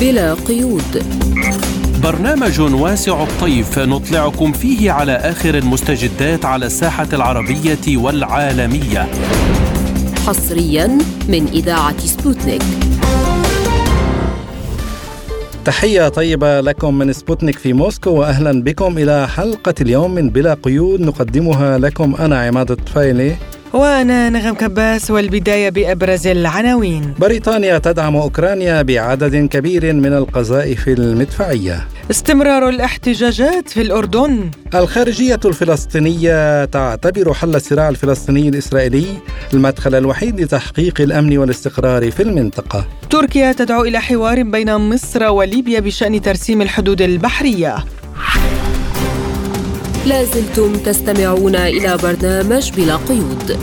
بلا قيود. برنامج واسع الطيف نطلعكم فيه على آخر المستجدات على الساحة العربية والعالمية. حصريا من إذاعة سبوتنيك. تحية طيبة لكم من سبوتنيك في موسكو وأهلا بكم إلى حلقة اليوم من بلا قيود. نقدمها لكم أنا عماد الطفيلي. وأنا نغم كباس والبداية بأبرز العناوين. بريطانيا تدعم أوكرانيا بعدد كبير من القذائف المدفعية. استمرار الاحتجاجات في الأردن. الخارجية الفلسطينية تعتبر حل الصراع الفلسطيني الإسرائيلي المدخل الوحيد لتحقيق الأمن والاستقرار في المنطقة. تركيا تدعو إلى حوار بين مصر وليبيا بشأن ترسيم الحدود البحرية. لازلتم تستمعون إلى برنامج بلا قيود.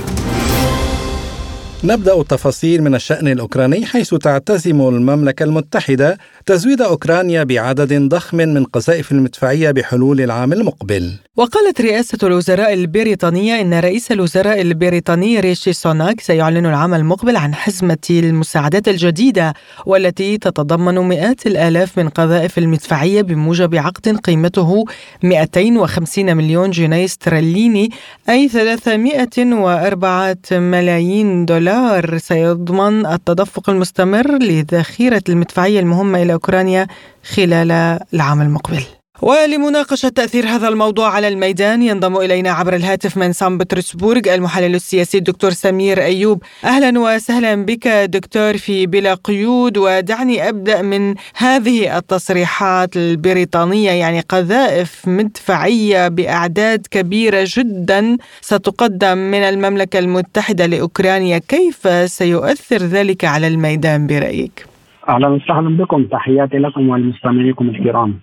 نبدأ التفاصيل من الشأن الأوكراني حيث تعتزم المملكة المتحدة تزويد أوكرانيا بعدد ضخم من قذائف المدفعية بحلول العام المقبل. وقالت رئاسة الوزراء البريطانية إن رئيس الوزراء البريطاني ريشي سوناك سيعلن العام المقبل عن حزمة المساعدات الجديدة والتي تتضمن مئات الآلاف من قذائف المدفعية بموجب عقد قيمته 250 مليون جنيه استرليني أي 304 ملايين دولار سيضمن التدفق المستمر لذخيرة المدفعية المهمة إلى أوكرانيا خلال العام المقبل. ولمناقشة تأثير هذا الموضوع على الميدان ينضم إلينا عبر الهاتف من سان بطرسبورغ المحلل السياسي الدكتور سمير أيوب. أهلا وسهلا بك دكتور في بلا قيود ودعني أبدأ من هذه التصريحات البريطانية يعني قذائف مدفعية بأعداد كبيرة جدا ستقدم من المملكة المتحدة لأوكرانيا. كيف سيؤثر ذلك على الميدان برأيك؟ أهلا وسهلا بكم تحياتي لكم ولمستمعيكم الكرام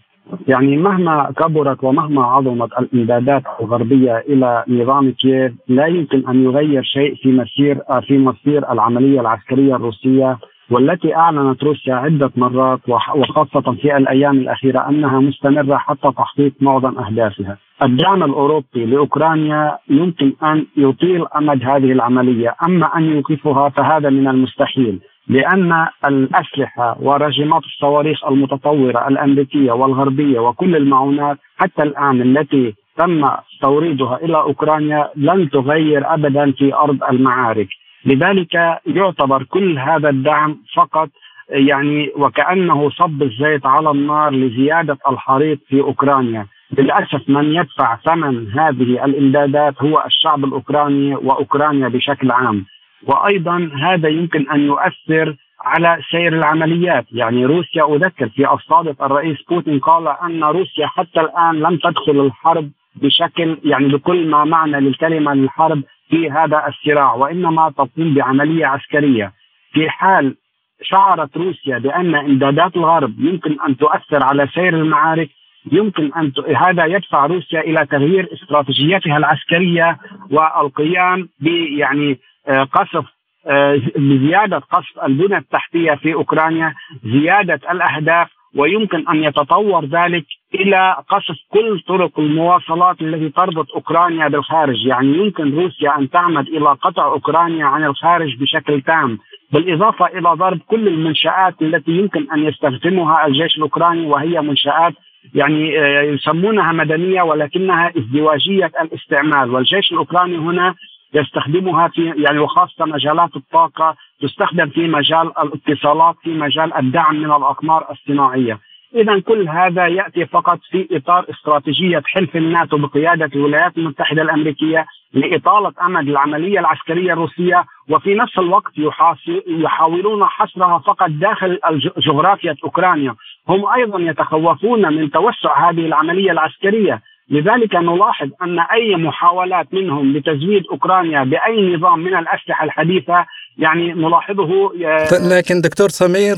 يعني مهما كبرت ومهما عظمت الإمدادات الغربية إلى نظام كييف لا يمكن أن يغير شيء في مسير في مصير العملية العسكرية الروسية والتي أعلنت روسيا عدة مرات وخاصة في الأيام الأخيرة أنها مستمرة حتى تحقيق معظم أهدافها. الدعم الأوروبي لأوكرانيا يمكن أن يطيل أمد هذه العملية، أما أن يوقفها فهذا من المستحيل. لأن الأسلحة ورجمات الصواريخ المتطورة الأمريكية والغربية وكل المعونات حتى الآن التي تم توريدها إلى أوكرانيا لن تغير ابدا في أرض المعارك، لذلك يعتبر كل هذا الدعم فقط يعني وكأنه صب الزيت على النار لزيادة الحريق في أوكرانيا، للأسف من يدفع ثمن هذه الإمدادات هو الشعب الأوكراني وأوكرانيا بشكل عام. وأيضا هذا يمكن أن يؤثر على سير العمليات. يعني روسيا أذكر في السابق الرئيس بوتين قال أن روسيا حتى الآن لم تدخل الحرب بشكل يعني بكل ما معنى للكلمة للحرب في هذا الصراع وإنما تقوم بعملية عسكرية. في حال شعرت روسيا بأن إمدادات الغرب يمكن أن تؤثر على سير المعارك يمكن أن ت... هذا يدفع روسيا إلى تغيير استراتيجيتها العسكرية والقيام ب يعني قصف بزياده قصف البنى التحتية في أوكرانيا زيادة الأهداف ويمكن أن يتطور ذلك إلى قصف كل طرق المواصلات التي تربط أوكرانيا بالخارج، يعني يمكن روسيا أن تعمد إلى قطع أوكرانيا عن الخارج بشكل تام، بالإضافة إلى ضرب كل المنشآت التي يمكن أن يستخدمها الجيش الأوكراني وهي منشآت يعني يسمونها مدنية ولكنها ازدواجية الاستعمال، والجيش الأوكراني هنا يستخدمها في يعني وخاصة مجالات الطاقة تستخدم في مجال الاتصالات في مجال الدعم من الأقمار الصناعية. اذا كل هذا يأتي فقط في إطار استراتيجية حلف الناتو بقيادة الولايات المتحدة الأمريكية لإطالة أمد العملية العسكرية الروسية وفي نفس الوقت يحاولون حصرها فقط داخل جغرافيا أوكرانيا، هم أيضا يتخوفون من توسع هذه العملية العسكرية لذلك نلاحظ أن أي محاولات منهم لتزويد أوكرانيا بأي نظام من الأسلحة الحديثة يعني نلاحظه لكن دكتور سمير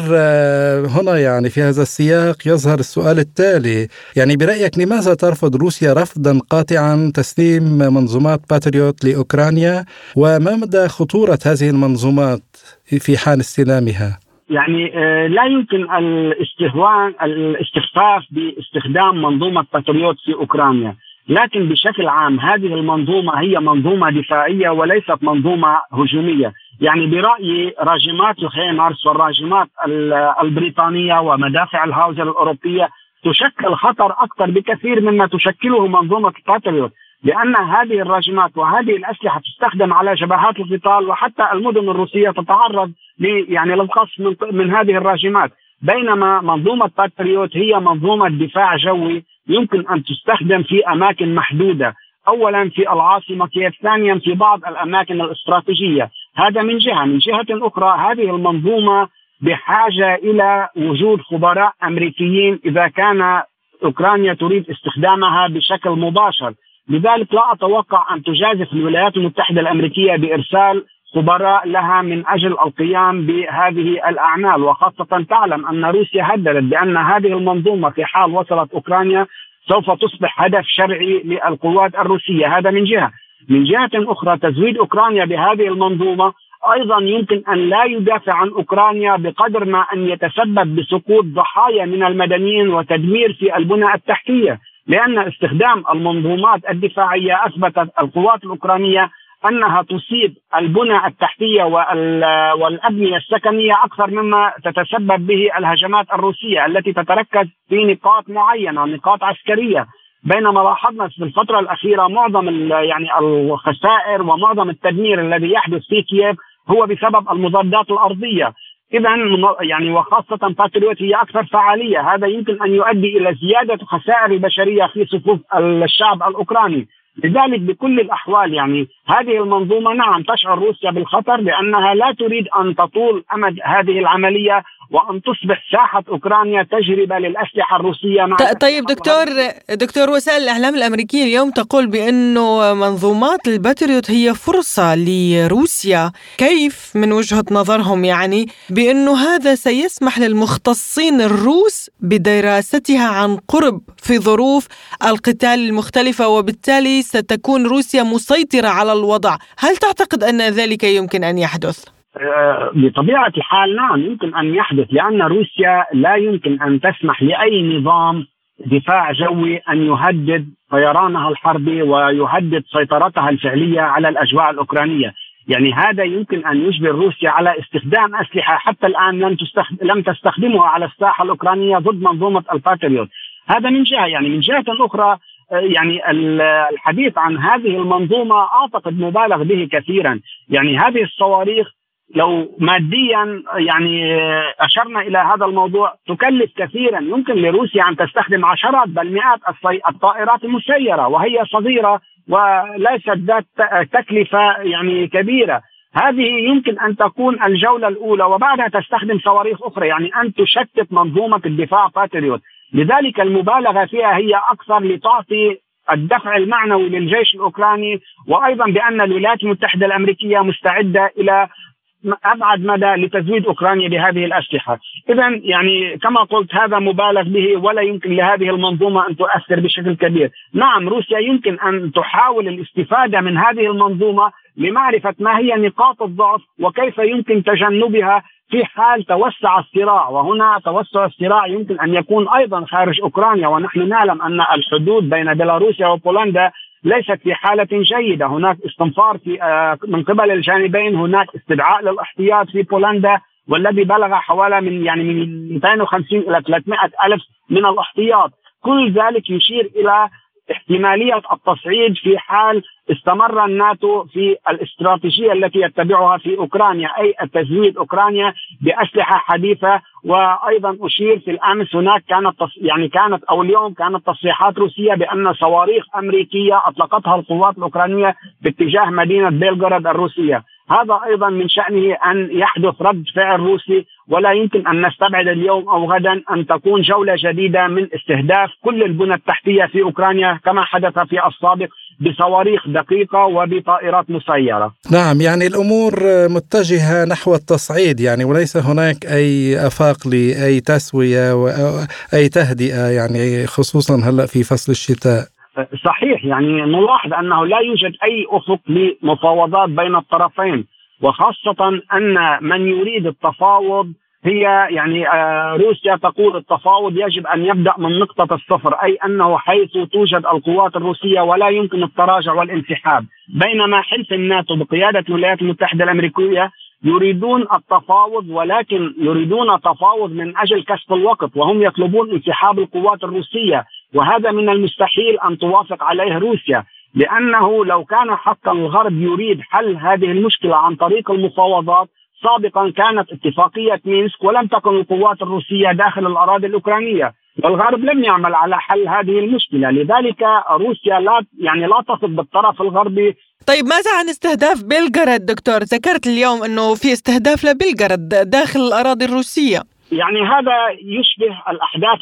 هنا يعني في هذا السياق يظهر السؤال التالي يعني برأيك لماذا ترفض روسيا رفضا قاطعا تسليم منظومات باتريوت لأوكرانيا وما مدى خطورة هذه المنظومات في حال استلامها؟ يعني لا يمكن الاستهوان الاستخفاف باستخدام منظومة باتريوت في أوكرانيا، لكن بشكل عام هذه المنظومة هي منظومة دفاعية وليست منظومة هجومية، يعني برأيي راجمات هيمارس والراجمات البريطانية ومدافع الهاوزر الأوروبية تشكل خطر أكثر بكثير مما تشكله منظومة الباتريوت لأن هذه الراجمات وهذه الأسلحة تستخدم على جبهات القتال وحتى المدن الروسية تتعرض يعني للقصف من, من هذه الراجمات بينما منظومة باتريوت هي منظومة دفاع جوي يمكن أن تستخدم في أماكن محدودة. اولا في العاصمة كيف ثانيا في بعض الأماكن الاستراتيجية. هذا من جهة. من جهة أخرى هذه المنظومة بحاجة إلى وجود خبراء أمريكيين إذا كان أوكرانيا تريد استخدامها بشكل مباشر. لذلك لا أتوقع أن تجازف الولايات المتحدة الأمريكية بإرسال خبراء لها من أجل القيام بهذه الأعمال. وخاصة تعلم أن روسيا هددت بأن هذه المنظومة في حال وصلت أوكرانيا سوف تصبح هدف شرعي للقوات الروسية. هذا من جهة. من جهة أخرى تزويد أوكرانيا بهذه المنظومة أيضا يمكن أن لا يدافع عن أوكرانيا بقدر ما أن يتسبب بسقوط ضحايا من المدنيين وتدمير في البنى التحتية. لأن استخدام المنظومات الدفاعية أثبتت القوات الأوكرانية أنها تصيب البنى التحتية والأبنية السكنية أكثر مما تتسبب به الهجمات الروسية التي تتركز في نقاط معينة نقاط عسكرية. بينما لاحظنا في الفترة الأخيرة معظم يعني الخسائر ومعظم التدمير الذي يحدث في كييف هو بسبب المضادات الأرضية. اذا يعني وخاصة باتريوت هي أكثر فعالية. هذا يمكن أن يؤدي إلى زيادة خسائر البشرية في صفوف الشعب الأوكراني. لذلك بكل الأحوال يعني هذه المنظومة نعم تشعر روسيا بالخطر لأنها لا تريد أن تطول أمد هذه العملية وأن تصبح ساحة أوكرانيا تجربة للأسلحة الروسية مع طيب دكتور دكتور وسائل الإعلام الأمريكية اليوم تقول بانه منظومات الباتريوت هي فرصة لروسيا. كيف؟ من وجهة نظرهم يعني بانه هذا سيسمح للمختصين الروس بدراستها عن قرب في ظروف القتال المختلفة وبالتالي ستكون روسيا مسيطرة على الوضع. هل تعتقد أن ذلك يمكن أن يحدث؟ بطبيعة الحال نعم يمكن أن يحدث لأن روسيا لا يمكن أن تسمح لأي نظام دفاع جوي أن يهدد طيرانها الحربي ويهدد سيطرتها الفعلية على الأجواء الأوكرانية، يعني هذا يمكن أن يجبر روسيا على استخدام أسلحة حتى الآن لم لم تستخدمها على الساحة الأوكرانية ضد منظومة الباتريوت، هذا من جهة يعني من جهة أخرى آه، يعني الحديث عن هذه المنظومة أعتقد مبالغ به كثيرا، يعني هذه الصواريخ لو ماديا يعني أشرنا إلى هذا الموضوع تكلف كثيرا. يمكن لروسيا أن تستخدم عشرات بل مئات الطائرات المسيرة وهي صغيرة وليست ذات تكلفة يعني كبيرة. هذه يمكن أن تكون الجولة الأولى وبعدها تستخدم صواريخ أخرى يعني أن تشتت منظومة الدفاع باتريوت. لذلك المبالغة فيها هي أكثر لتعطي الدفع المعنوي للجيش الأوكراني وأيضا بأن الولايات المتحدة الأمريكية مستعدة إلى أبعد مدى لتزويد أوكرانيا بهذه الأسلحة، اذا يعني كما قلت هذا مبالغ به ولا يمكن لهذه المنظومة أن تؤثر بشكل كبير، نعم روسيا يمكن أن تحاول الاستفادة من هذه المنظومة لمعرفة ما هي نقاط الضعف وكيف يمكن تجنبها في حال توسع الصراع. وهنا توسع الصراع يمكن أن يكون أيضا خارج أوكرانيا. ونحن نعلم أن الحدود بين بيلاروسيا وبولندا ليست في حالة جيدة. هناك استنفار في آه، من قبل الجانبين. هناك استدعاء للاحتياط في بولندا والذي بلغ حوالي من يعني من 250 إلى 300 ألف من الاحتياط. كل ذلك يشير إلى احتمالية التصعيد في حال استمر الناتو في الاستراتيجية التي يتبعها في أوكرانيا أي التزويد أوكرانيا بأسلحة حديثة. وأيضا أشير في الأمس هناك كانت يعني كانت أو اليوم كانت تصريحات روسية بأن صواريخ أمريكية أطلقتها القوات الأوكرانية باتجاه مدينة بيلغراد الروسية. هذا أيضا من شأنه أن يحدث رد فعل روسي ولا يمكن أن نستبعد اليوم أو غدا أن تكون جولة جديده من استهداف كل البنى التحتية في أوكرانيا كما حدث في السابق بصواريخ دقيقة وبطائرات مسيرة. نعم يعني الأمور متجهة نحو التصعيد يعني وليس هناك أي أفاق لأي تسوية واي تهدئة يعني خصوصا هلأ في فصل الشتاء. صحيح يعني نلاحظ أنه لا يوجد أي أفق لمفاوضات بين الطرفين وخاصة أن من يريد التفاوض هي يعني آه، روسيا تقول التفاوض يجب أن يبدأ من نقطة الصفر أي أنه حيث توجد القوات الروسية ولا يمكن التراجع والانسحاب. بينما حلف الناتو بقيادة الولايات المتحدة الأمريكية يريدون التفاوض ولكن يريدون تفاوض من أجل كسب الوقت وهم يطلبون انسحاب القوات الروسية. وهذا من المستحيل أن توافق عليه روسيا لأنه لو كان حقا الغرب يريد حل هذه المشكلة عن طريق المفاوضات سابقا كانت اتفاقية مينسك ولم تكن القوات الروسية داخل الأراضي الأوكرانية والغرب لم يعمل على حل هذه المشكلة لذلك روسيا لا يعني لا تثق بالطرف الغربي. طيب ماذا عن استهداف بلغراد دكتور ذكرت اليوم أنه في استهداف لبلغراد داخل الأراضي الروسية. يعني هذا يشبه الأحداث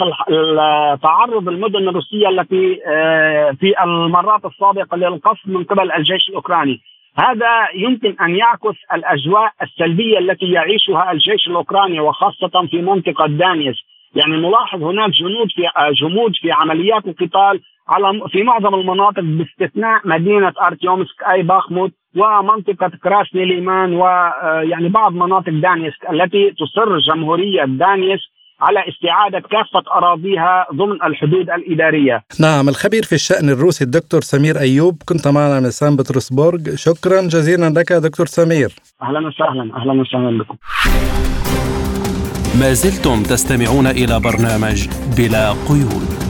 تعرض المدن الروسية التي آه، في المرات السابقة للقصف من قبل الجيش الأوكراني. هذا يمكن أن يعكس الأجواء السلبية التي يعيشها الجيش الأوكراني وخاصة في منطقة دانيس. يعني نلاحظ هناك جنود في آه، جمود في عمليات القتال على في معظم المناطق باستثناء مدينة أرتيومسك أي باخموت ومنطقة كراسني ليمان ويعني آه، بعض مناطق دانيسك التي تصر جمهورية دانيسك على استعادة كافة أراضيها ضمن الحدود الإدارية. نعم الخبير في الشأن الروسي الدكتور سمير أيوب كنت معنا من سان بطرسبورغ. شكرا جزيلا لك دكتور سمير. أهلا وسهلا أهلا وسهلا بكم. ما زلتم تستمعون إلى برنامج بلا قيود.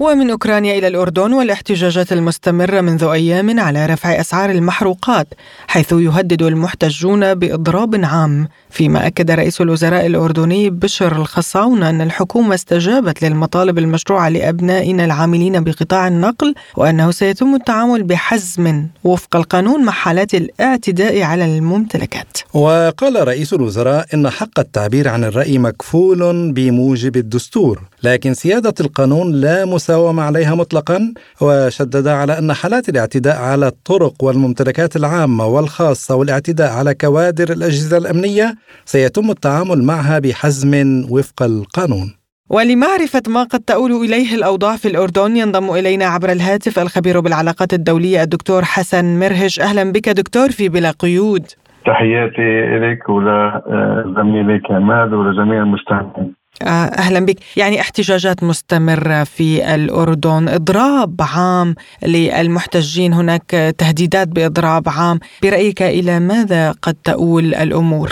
ومن أوكرانيا إلى الأردن والاحتجاجات المستمرة منذ أيام على رفع أسعار المحروقات حيث يهدد المحتجون بإضراب عام فيما أكد رئيس الوزراء الأردني بشر الخصاونة أن الحكومة استجابت للمطالب المشروعة لأبنائنا العاملين بقطاع النقل وأنه سيتم التعامل بحزم وفق القانون مع حالات الاعتداء على الممتلكات. وقال رئيس الوزراء إن حق التعبير عن الرأي مكفول بموجب الدستور لكن سيادة القانون لا مساواه ساوم عليها مطلقا وشدد على أن حالات الاعتداء على الطرق والممتلكات العامة والخاصة والاعتداء على كوادر الأجهزة الأمنية سيتم التعامل معها بحزم وفق القانون. ولمعرفة ما قد تؤول إليه الأوضاع في الأردن ينضم إلينا عبر الهاتف الخبير بالعلاقات الدولية الدكتور حسن مرهج. أهلا بك دكتور في بلا قيود. تحياتي لك ولزميلك عماد ولجميع المستمعين. آه، أهلا بك. يعني احتجاجات مستمرة في الأردن. إضراب عام للمحتجين. هناك تهديدات بإضراب عام. برأيك إلى ماذا قد تؤول الأمور؟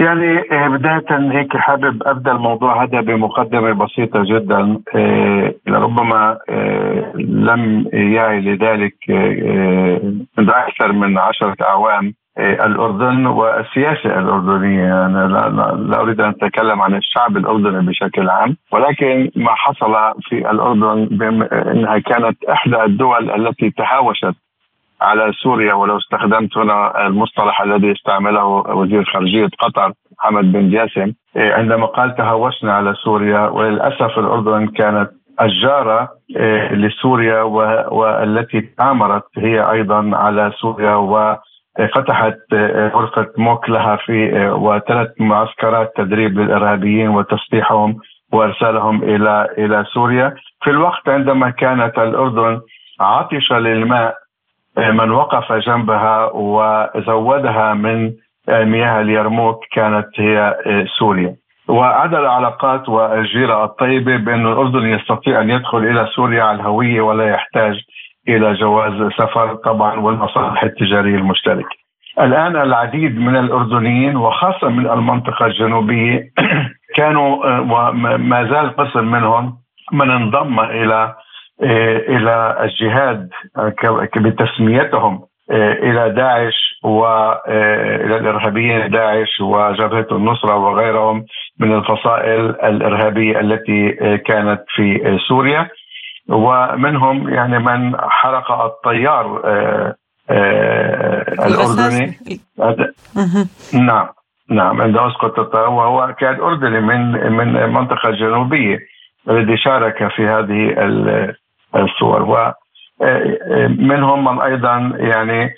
يعني آه، بداية هيك حابب أبدأ الموضوع هذا بمقدمة بسيطة جدا. آه، لربما لم يعي لذلك منذ أكثر من عشرة أعوام. إيه، الأردن والسياسة الأردنية. أنا لا, أريد أن أتكلم عن الشعب الأردني بشكل عام ولكن ما حصل في الأردن أنها كانت إحدى الدول التي تهاوشت على سوريا ولو استخدمت هنا المصطلح الذي استعمله وزير خارجية قطر محمد بن جاسم إيه، عندما قال تهاوشنا على سوريا وللأسف الأردن كانت الجارة إيه، لسوريا والتي تآمرت هي أيضا على سوريا فتحت آه، غرفة موك لها في آه، وثلاث معسكرات تدريب للإرهابيين وتسليحهم وإرسالهم إلى إلى سوريا. في الوقت عندما كانت الأردن عطشة للماء آه، من وقف جنبها وزودها من مياه اليرموك كانت هي سوريا. وعدد العلاقات والجيرة الطيبة بأن الأردن يستطيع أن يدخل إلى سوريا على الهوية ولا يحتاج إلى جواز سفر طبعا والمصالح التجارية المشتركة. الآن العديد من الأردنيين وخاصة من المنطقة الجنوبية كانوا وما زال قسم منهم من انضم إلى إلى الجهاد بتسميتهم إلى داعش والى الإرهابيين داعش وجبهة النصرة وغيرهم من الفصائل الإرهابية التي كانت في سوريا ومنهم يعني من حرق الطيار آه، آه، الأردني. نعم نعم عند أسقط الطيار وهو كان أردني من من المنطقة الجنوبية الذي شارك في هذه الصور. ومنهم آه، من أيضا يعني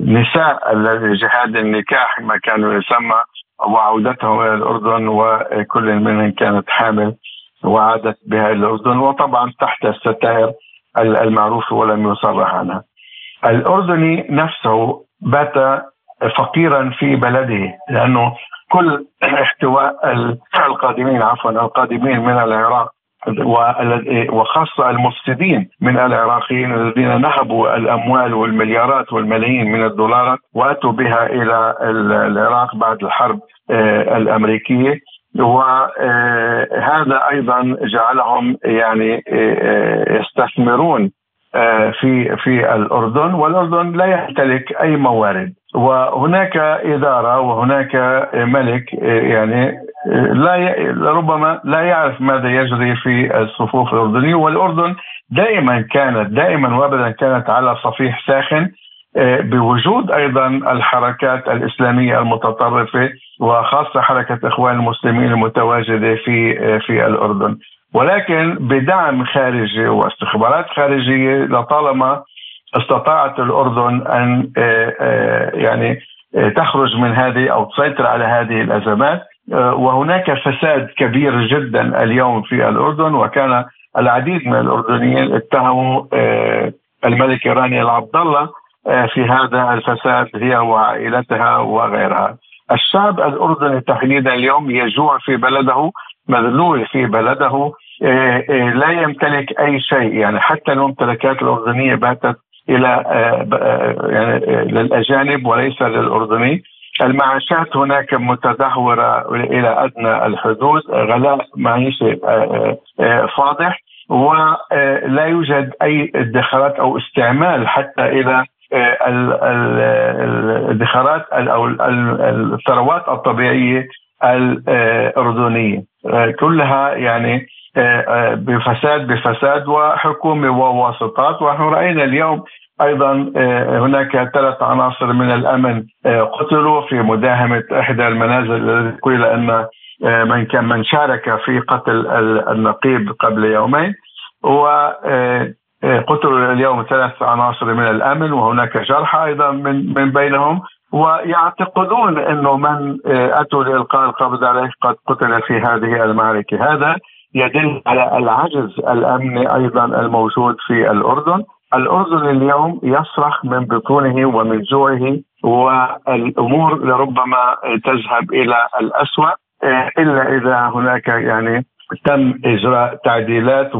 نساء جهاد النكاح ما كانوا يسمى وعودتهم إلى الأردن وكل منهم كانت حامل. وعادت بها إلى الأردن وطبعا تحت الستائر المعروفه ولم يصرح عنها. الأردني نفسه بات فقيرا في بلده لأنه كل احتواء القادمين عفوا القادمين من العراق وخاصة المفسدين من العراقيين الذين نهبوا الأموال والمليارات والملايين من الدولارات وأتوا بها إلى العراق بعد الحرب آه، الأمريكية وهذا أيضا جعلهم يعني آه، يستثمرون في في الأردن والأردن لا يمتلك أي موارد. وهناك إدارة وهناك ملك يعني لا ربما لا يعرف ماذا يجري في الصفوف الأردنية. والأردن دائما كانت دائما وابدا كانت على صفيح ساخن بوجود أيضا الحركات الإسلامية المتطرفة وخاصة حركة إخوان المسلمين المتواجدة في في الأردن. ولكن بدعم خارجي واستخبارات خارجية لطالما استطاعت الأردن أن آه، آه، يعني آه، تخرج من هذه أو تسيطر على هذه الأزمات. وهناك فساد كبير جدا اليوم في الأردن وكان العديد من الأردنيين اتهموا الملكه رانيا العبد الله في هذا الفساد هي وعائلتها وغيرها. الشعب الأردني تحديدا اليوم يجوع في بلده مذلول في بلده لا يمتلك أي شيء. يعني حتى الممتلكات الأردنية باتت آه، آه، يعني آه، للأجانب وليس للأردني. المعاشات هناك متدهورة إلى أدنى الحدود. غلاء معيشي فاضح. ولا يوجد أي ادخارات أو استعمال حتى إلى الادخارات أو الثروات الطبيعية الأردنية. كلها يعني بفساد بفساد وحكومة وواسطات. ونحن رأينا اليوم أيضا آه، هناك ثلاث عناصر من الأمن آه، قتلوا في مداهمة إحدى المنازل التي قيل أن آه، من كان من شارك في قتل النقيب قبل يومين. و قتلوا اليوم ثلاث عناصر من الأمن وهناك جرحى أيضا من من بينهم ويعتقدون إنه من أتوا لإلقاء القبض عليه قد قتل في هذه المعركة، هذا يدل على العجز الامني أيضا الموجود في الأردن. الأردن اليوم يصرخ من بطونه ومن جوعه والأمور لربما تذهب إلى الأسوأ إلا إذا هناك يعني تم إجراء تعديلات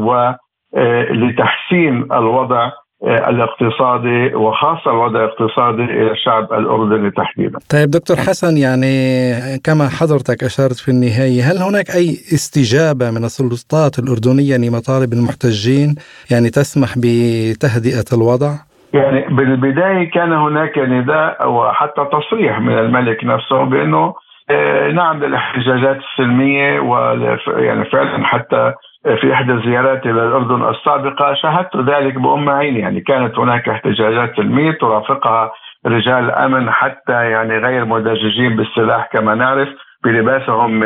ولتحسين الوضع آه، الاقتصادي وخاصة الوضع الاقتصادي إلى الشعب الأردني تحديدا طيب دكتور حسن يعني كما حضرتك أشرت في النهاية هل هناك أي استجابة من السلطات الأردنية لمطالب المحتجين يعني تسمح بتهدئة الوضع؟ يعني بالبداية كان هناك نداء وحتى تصريح من الملك نفسه بأنه آه، نعم للاحتجاجات السلمية ويعني فعلا حتى في إحدى الزيارات إلى الأردن السابقة شاهدت ذلك بأم عيني يعني كانت هناك احتجاجات سلمية ترافقها رجال أمن حتى يعني غير مدججين بالسلاح كما نعرف بلباسهم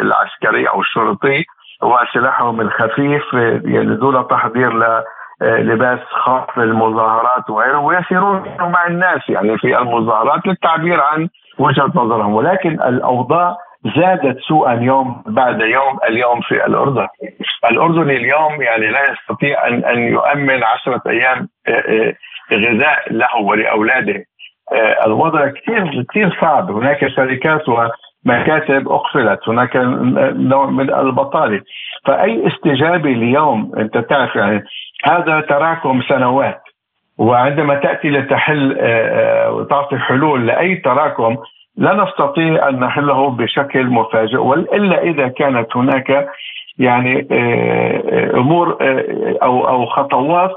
العسكري أو الشرطي وسلاحهم الخفيف يعني دون تحضير لباس خاص للمظاهرات وغيره ويسيرون مع الناس يعني في المظاهرات للتعبير عن وجهة نظرهم. ولكن الأوضاع زادت سوءا يوم بعد يوم اليوم في الأردن. الأردن اليوم يعني لا يستطيع ان أن يؤمن عشرة أيام آه، آه، غذاء له ولأولاده. آه، الوضع كثير كثير صعب، هناك شركات ومكاتب أقفلت، هناك نوع من البطالة. فأي استجابة اليوم أنت تعرف يعني هذا تراكم سنوات وعندما تأتي لتحل وتعطي حلول لأي تراكم لا نستطيع أن نحله بشكل مفاجئ وإلا إذا كانت هناك يعني آه، آه، أمور آه، أو أو خطوات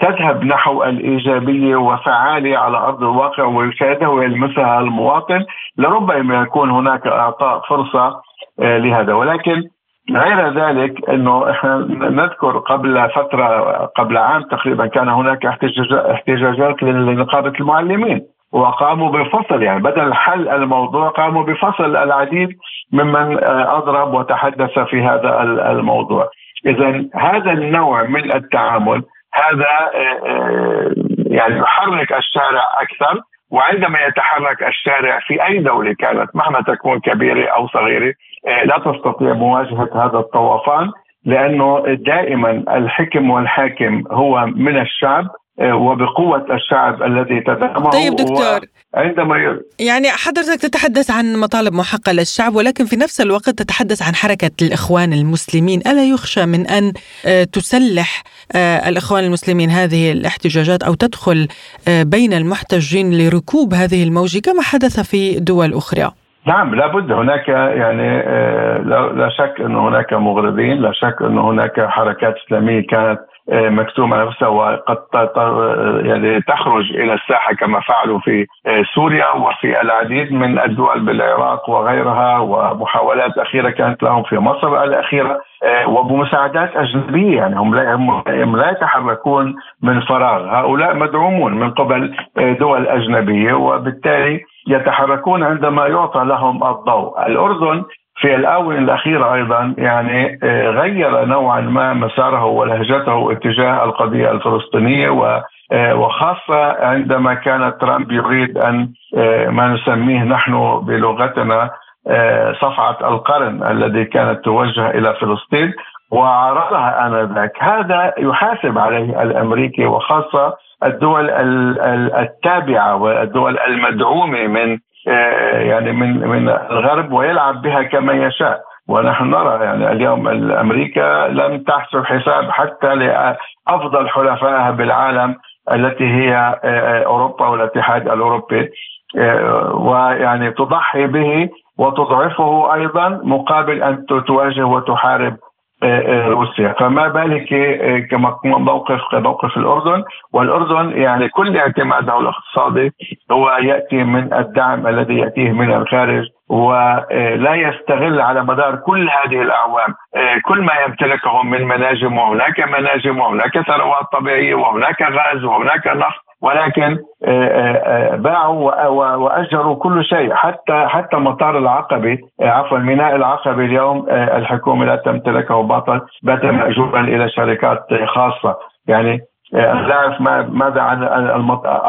تذهب نحو الإيجابية وفعاليه على أرض الواقع ويشاهدها ويلمسها المواطن لربما يكون هناك إعطاء فرصة لهذا. ولكن غير ذلك إنه إحنا نذكر قبل فترة قبل عام تقريبا كان هناك احتجاجات لنقابة المعلمين. وقاموا بفصل يعني بدل حل الموضوع قاموا بفصل العديد ممن آه، أضرب وتحدث في هذا الموضوع. اذا هذا النوع من التعامل هذا آه، آه، يعني يحرك الشارع أكثر وعندما يتحرك الشارع في أي دولة كانت مهما تكون كبيرة أو صغيرة لا تستطيع مواجهة هذا الطوفان لأنه دائما الحكم والحاكم هو من الشعب وبقوة الشعب الذي تدعمه طيب دكتور. عندما يعني حضرتك تتحدث عن مطالب محقة للشعب ولكن في نفس الوقت تتحدث عن حركة الإخوان المسلمين. ألا يخشى من أن تسلح الإخوان المسلمين هذه الاحتجاجات أو تدخل بين المحتجين لركوب هذه الموجة كما حدث في دول أخرى؟ نعم لابد. هناك يعني آه، لا شك انه هناك مغرضين لا شك انه هناك حركات إسلامية كانت آه، مكتومه نفسها وقد يعني تخرج إلى الساحة كما فعلوا في آه، سوريا وفي العديد من الدول بالعراق وغيرها ومحاولات أخيرة كانت لهم في مصر الأخيرة وبمساعدات أجنبية يعني هم لا هم لا يتحركون من فراغ. هؤلاء مدعومون من قبل دول أجنبية وبالتالي يتحركون عندما يعطى لهم الضوء. الأردن في الآونة الأخيرة أيضا يعني آه، غير نوعا ما مساره ولهجته اتجاه القضية الفلسطينية آه، وخاصة عندما كان ترامب يريد أن آه، ما نسميه نحن بلغتنا صفعة القرن الذي كانت توجه إلى فلسطين وعرضها آنذاك. هذا يحاسب عليه الأمريكي وخاصة الدول التابعة والدول المدعومة من يعني من من الغرب ويلعب بها كما يشاء. ونحن نرى يعني اليوم أمريكا لم تحسب حساب حتى لأفضل حلفائها بالعالم التي هي آه، آه، أوروبا والاتحاد الأوروبي. ويعني تضحي به وتضعفه أيضا مقابل أن تواجه وتحارب آه، آه، روسيا. فما بالك آه، كما موقف كموقف الأردن. والأردن يعني كل اعتماده الاقتصادي هو يأتي من الدعم الذي يأتيه من الخارج ولا يستغل على مدار كل هذه الأعوام كل ما يمتلكه من مناجم وهناك مناجم وهناك ثروات طبيعية وهناك غاز وهناك نفط. ولكن آه، آه، آه، باعوا وأجروا كل شيء حتى حتى مطار العقبة عفوا ميناء العقبة اليوم الحكومة لا تمتلكه باطل بات مأجورا إلى شركات خاصة. يعني لا ماذا عن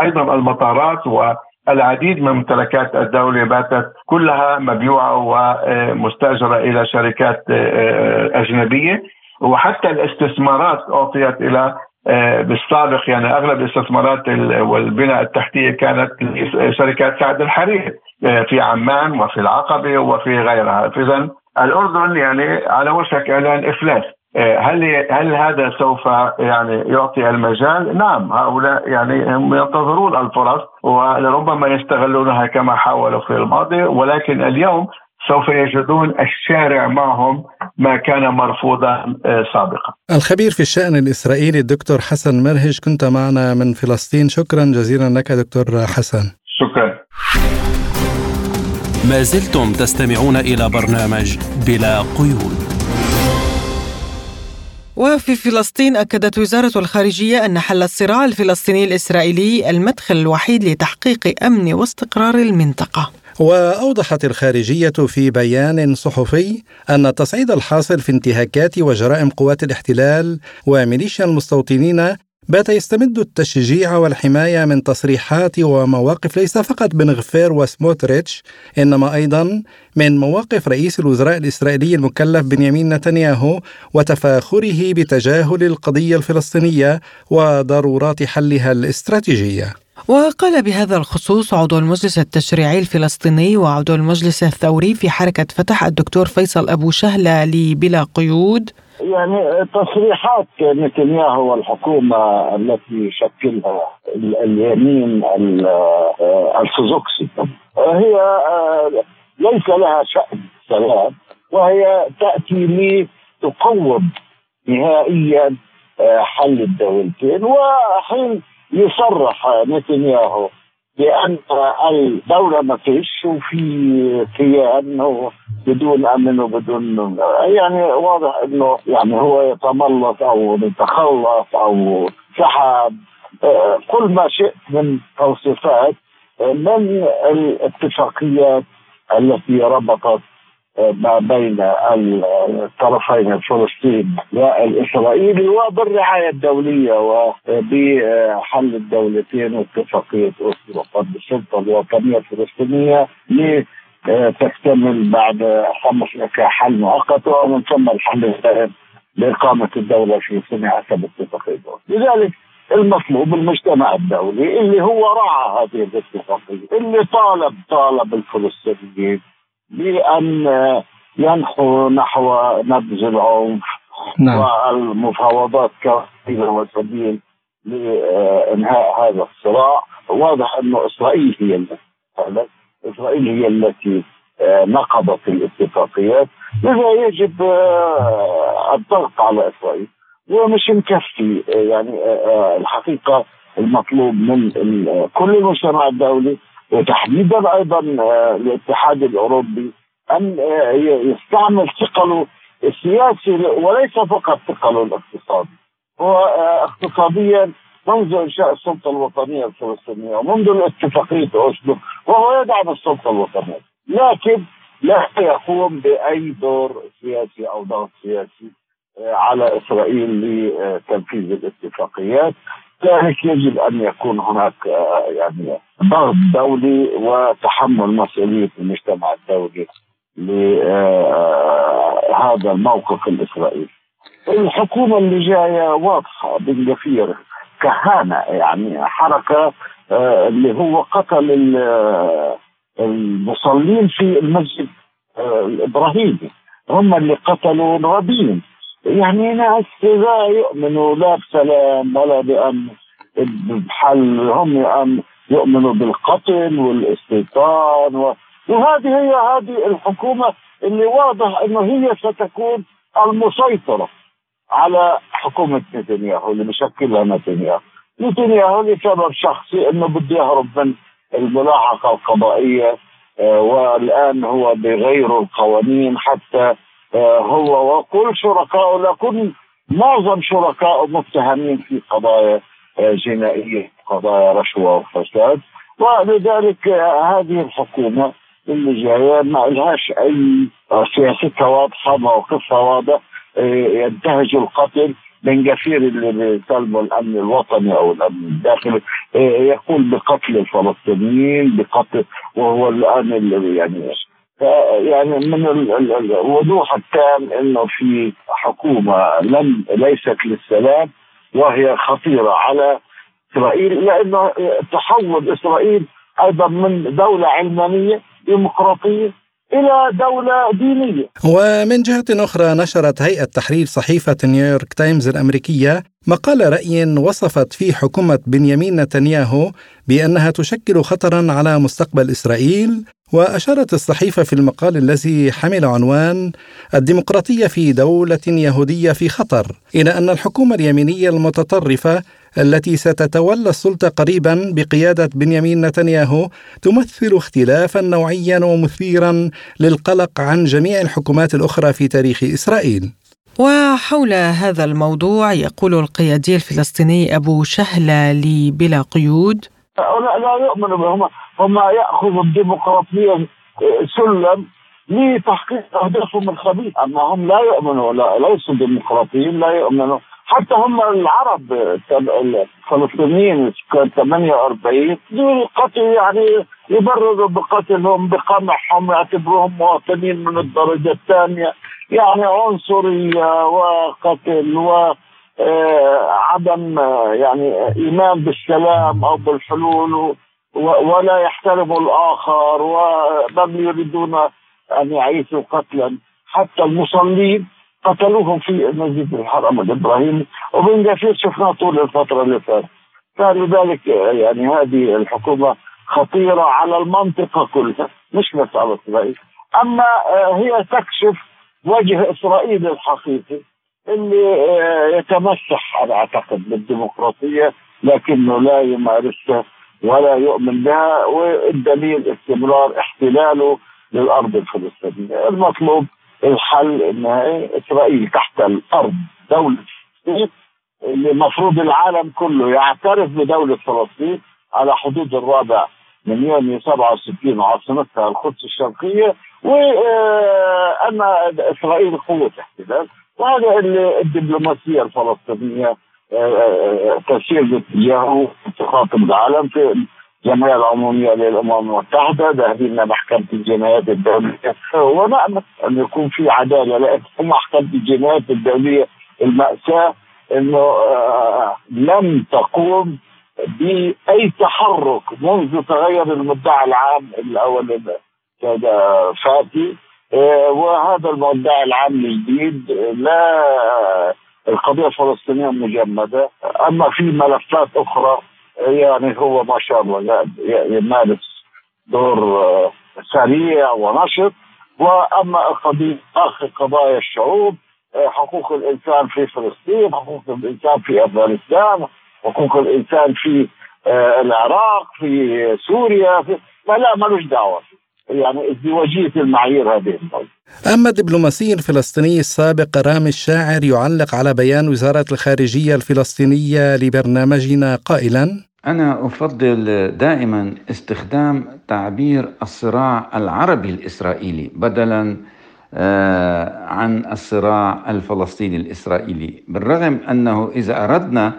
أيضا المطارات والعديد من ممتلكات الدولة باتت كلها مبيوعة ومستأجرة إلى شركات أجنبية. وحتى الاستثمارات أعطيت إلى آه، بالسابق يعني أغلب الاستثمارات والبناء التحتية كانت لشركات سعد الحرير آه، في عمان وفي العقبة وفي غيرها، اذا الأردن يعني على وشك إعلان إفلاس آه، هل هل هذا سوف يعني يعطي المجال؟ نعم هؤلاء يعني هم ينتظرون الفرص ولربما يستغلونها كما حاولوا في الماضي ولكن اليوم سوف يجدون الشارع معهم ما كان مرفوضا آه، سابقا. الخبير في الشأن الإسرائيلي الدكتور حسن مرهج كنت معنا من فلسطين. شكرا جزيلا لك دكتور حسن. شكرا. ما زلتم تستمعون إلى برنامج بلا قيود. وفي فلسطين أكدت وزارة الخارجية أن حل الصراع الفلسطيني الإسرائيلي المدخل الوحيد لتحقيق أمن واستقرار المنطقة. وأوضحت الخارجية في بيان صحفي أن التصعيد الحاصل في انتهاكات وجرائم قوات الاحتلال وميليشيا المستوطنين بات يستمد التشجيع والحماية من تصريحات ومواقف ليس فقط بن غفير وسموتريتش إنما أيضا من مواقف رئيس الوزراء الإسرائيلي المكلف بنيامين نتنياهو وتفاخره بتجاهل القضية الفلسطينية وضرورات حلها الاستراتيجية. وقال بهذا الخصوص عضو المجلس التشريعي الفلسطيني وعضو المجلس الثوري في حركة فتح الدكتور فيصل أبو شهلة لبلا قيود. يعني تصريحات نتنياهو والحكومة التي يشكلها اليمين الارثوذكسي هي ليس لها شأن سلام وهي تأتي لتقوم نهائيا حل الدولتين. وحين يصرح نتنياهو بأن الدولة ما فيش وفي كيان بدون أمن وبدون يعني واضح إنه يعني هو يتملص أو يتخلص أو سحب كل ما شئت من توصيفات من الاتفاقيات التي ربطت ما بين الطرفين الفلسطيني والإسرائيلي وبالرعاية الدولية وبحل الدولتين واتفاقية أوسلو قد السلطة الوطنية الفلسطينية تكتمل بعد خمس حل مؤقت ومن ثم الحل الدائم لإقامة الدولة الفلسطينيه حسب اتفاقيه لذلك المطلوب المجتمع الدولي اللي هو راعى هذه الاتفاقية اللي طالب طالب الفلسطينيين بأن ينحوا نحو نبذ العنف نعم. والمفاوضات كوسيله وسبيل لإنهاء هذا الصراع. واضح انه إسرائيل هي التي إسرائيل هي التي آه، نقضت الاتفاقيات. لذا يجب آه، الضغط على إسرائيل. ومش مكفي آه، يعني الحقيقة المطلوب من كل المجتمع الدولي وتحديدا أيضا الاتحاد الأوروبي أن يستعمل ثقله السياسي وليس فقط ثقله الاقتصادي. هو اقتصاديا منذ إنشاء السلطة الوطنية الفلسطينية ومنذ الاتفاقية أوسلو وهو يدعم السلطة الوطنية. لكن لا يقوم بأي دور سياسي أو ضغط سياسي آه، على إسرائيل لتنفيذ الاتفاقيات. لذلك يجب أن يكون هناك آه، يعني ضغط دولي وتحمل مسؤولية المجتمع الدولي لهذا الموقف الإسرائيلي. الحكومة اللي جاية واضحة جفير كهانة يعني حركة آه، اللي هو قتل آه، المصلين في المسجد آه، الإبراهيمي هم اللي قتلوا رابين يعني ناس لا يؤمنوا لا بسلام ولا بأمن. بحل هم يؤمنوا بالقتل والاستيطان و... وهذه هي هذه الحكومة اللي واضح إنه هي ستكون المسيطرة على حكومة نتنياهو اللي بشكلها نتنياهو. نتنياهو لسبب شخصي إنه بده يهرب من الملاحقة القضائية آه، والآن هو بغير القوانين حتى هو وكل شركائه لكن معظم شركائه متهمين في قضايا آه، جنائية قضايا رشوة وفساد. ولذلك هذه الحكومة اللي جاية ما لهاش أي سياستها واضحة موقفها واضح ينتهج القتل من جفير اللي بيسلموا الأمن الوطني أو الأمن الداخلي يقول بقتل الفلسطينيين بقتل وهو الآن يعني يعني من الوضوح التام إنه في حكومة لم ليست للسلام وهي خطيرة على إسرائيل لأنه تحول إسرائيل أيضا من دولة علمانية ديمقراطية إلى دولة دينية. ومن جهة أخرى نشرت هيئة تحرير صحيفة نيويورك تايمز الأمريكية مقال رأي وصفت فيه حكومة بنيامين نتنياهو بأنها تشكل خطرا على مستقبل إسرائيل وأشارت الصحيفة في المقال الذي حمل عنوان الديمقراطية في دولة يهودية في خطر إلى أن الحكومة اليمينية المتطرفة التي ستتولى السلطة قريبا بقيادة بنيامين نتنياهو تمثل اختلافا نوعيا ومثيرا للقلق عن جميع الحكومات الأخرى في تاريخ إسرائيل. وحول هذا الموضوع يقول القيادي الفلسطيني أبو شهلة لي بلا قيود. هؤلاء لا يؤمنوا بهم هم يأخذوا الديمقراطية سلم لتحقيق أهدافهم الخبيثة. أما هم لا يؤمنوا لا ليسوا ديمقراطيين لا يؤمنوا. حتى هم العرب الفلسطينيين كان 48 دول القتل يعني يبرروا بقتلهم بقمعهم يعتبروهم مواطنين من الدرجة الثانية. يعني عنصرية وقتل و آه، عدم يعني إيمان بالسلام أو بالحلول ولا يحترموا الآخر وبل يريدون أن يعيشوا قتلا. حتى المصلين قتلوهم في مسجد الحرم الابراهيمي وبن جافير شفناه طول الفترة اللي فاتت فلذلك يعني هذه الحكومة خطيرة على المنطقة كلها مش بس على إسرائيل. أما آه، هي تكشف وجه إسرائيل الحقيقي اللي آه، يتمسح أنا أعتقد بالديمقراطية لكنه لا يمارسها ولا يؤمن بها والدليل استمرار احتلاله للأرض الفلسطينية. المطلوب الحل النهائي إسرائيل تحت الأرض. دولة فلسطين اللي المفروض العالم كله يعترف بدولة فلسطين على حدود الرابع من يونيو 67 وعاصمتها القدس الشرقية وأن إسرائيل قوة احتلال. وهذا اللي الدبلوماسية الفلسطينية تسير باتجاهه تخاطب العالم في الجمعيه العمومية للأمم المتحدة ذهبنا لمحكمه الجنايات الدولية. ونامل أن يكون في عدالة لأن محكمة الجنايات الدولية المأساة إنه آه، لم تقوم بأي تحرك منذ تغير المدعي العام الأول فاتي. آه، وهذا المدعي العام الجديد لا القضية الفلسطينية مجمدة. أما في ملفات أخرى يعني هو ما شاء الله يمارس دور آه، سريع ونشط. وأما القضية آخر قضايا الشعوب آه، حقوق الإنسان في فلسطين، حقوق الإنسان في أفغانستان، حقوق الإنسان في آه، العراق، في سوريا، في ما لا ملوش دعوة. يعني ازدواجيه المعايير هذه. أما الدبلوماسي الفلسطيني السابق رامي الشاعر يعلق على بيان وزارة الخارجية الفلسطينية لبرنامجنا قائلا أنا أفضل دائما استخدام تعبير الصراع العربي الإسرائيلي بدلا آه، عن الصراع الفلسطيني الإسرائيلي. بالرغم أنه إذا أردنا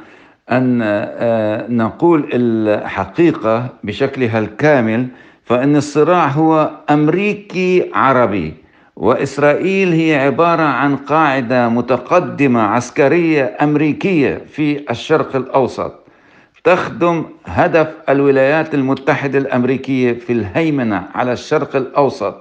أن آه، نقول الحقيقة بشكلها الكامل فإن الصراع هو أمريكي عربي وإسرائيل هي عبارة عن قاعدة متقدمة عسكرية أمريكية في الشرق الأوسط. تخدم هدف الولايات المتحدة الأمريكية في الهيمنة على الشرق الأوسط.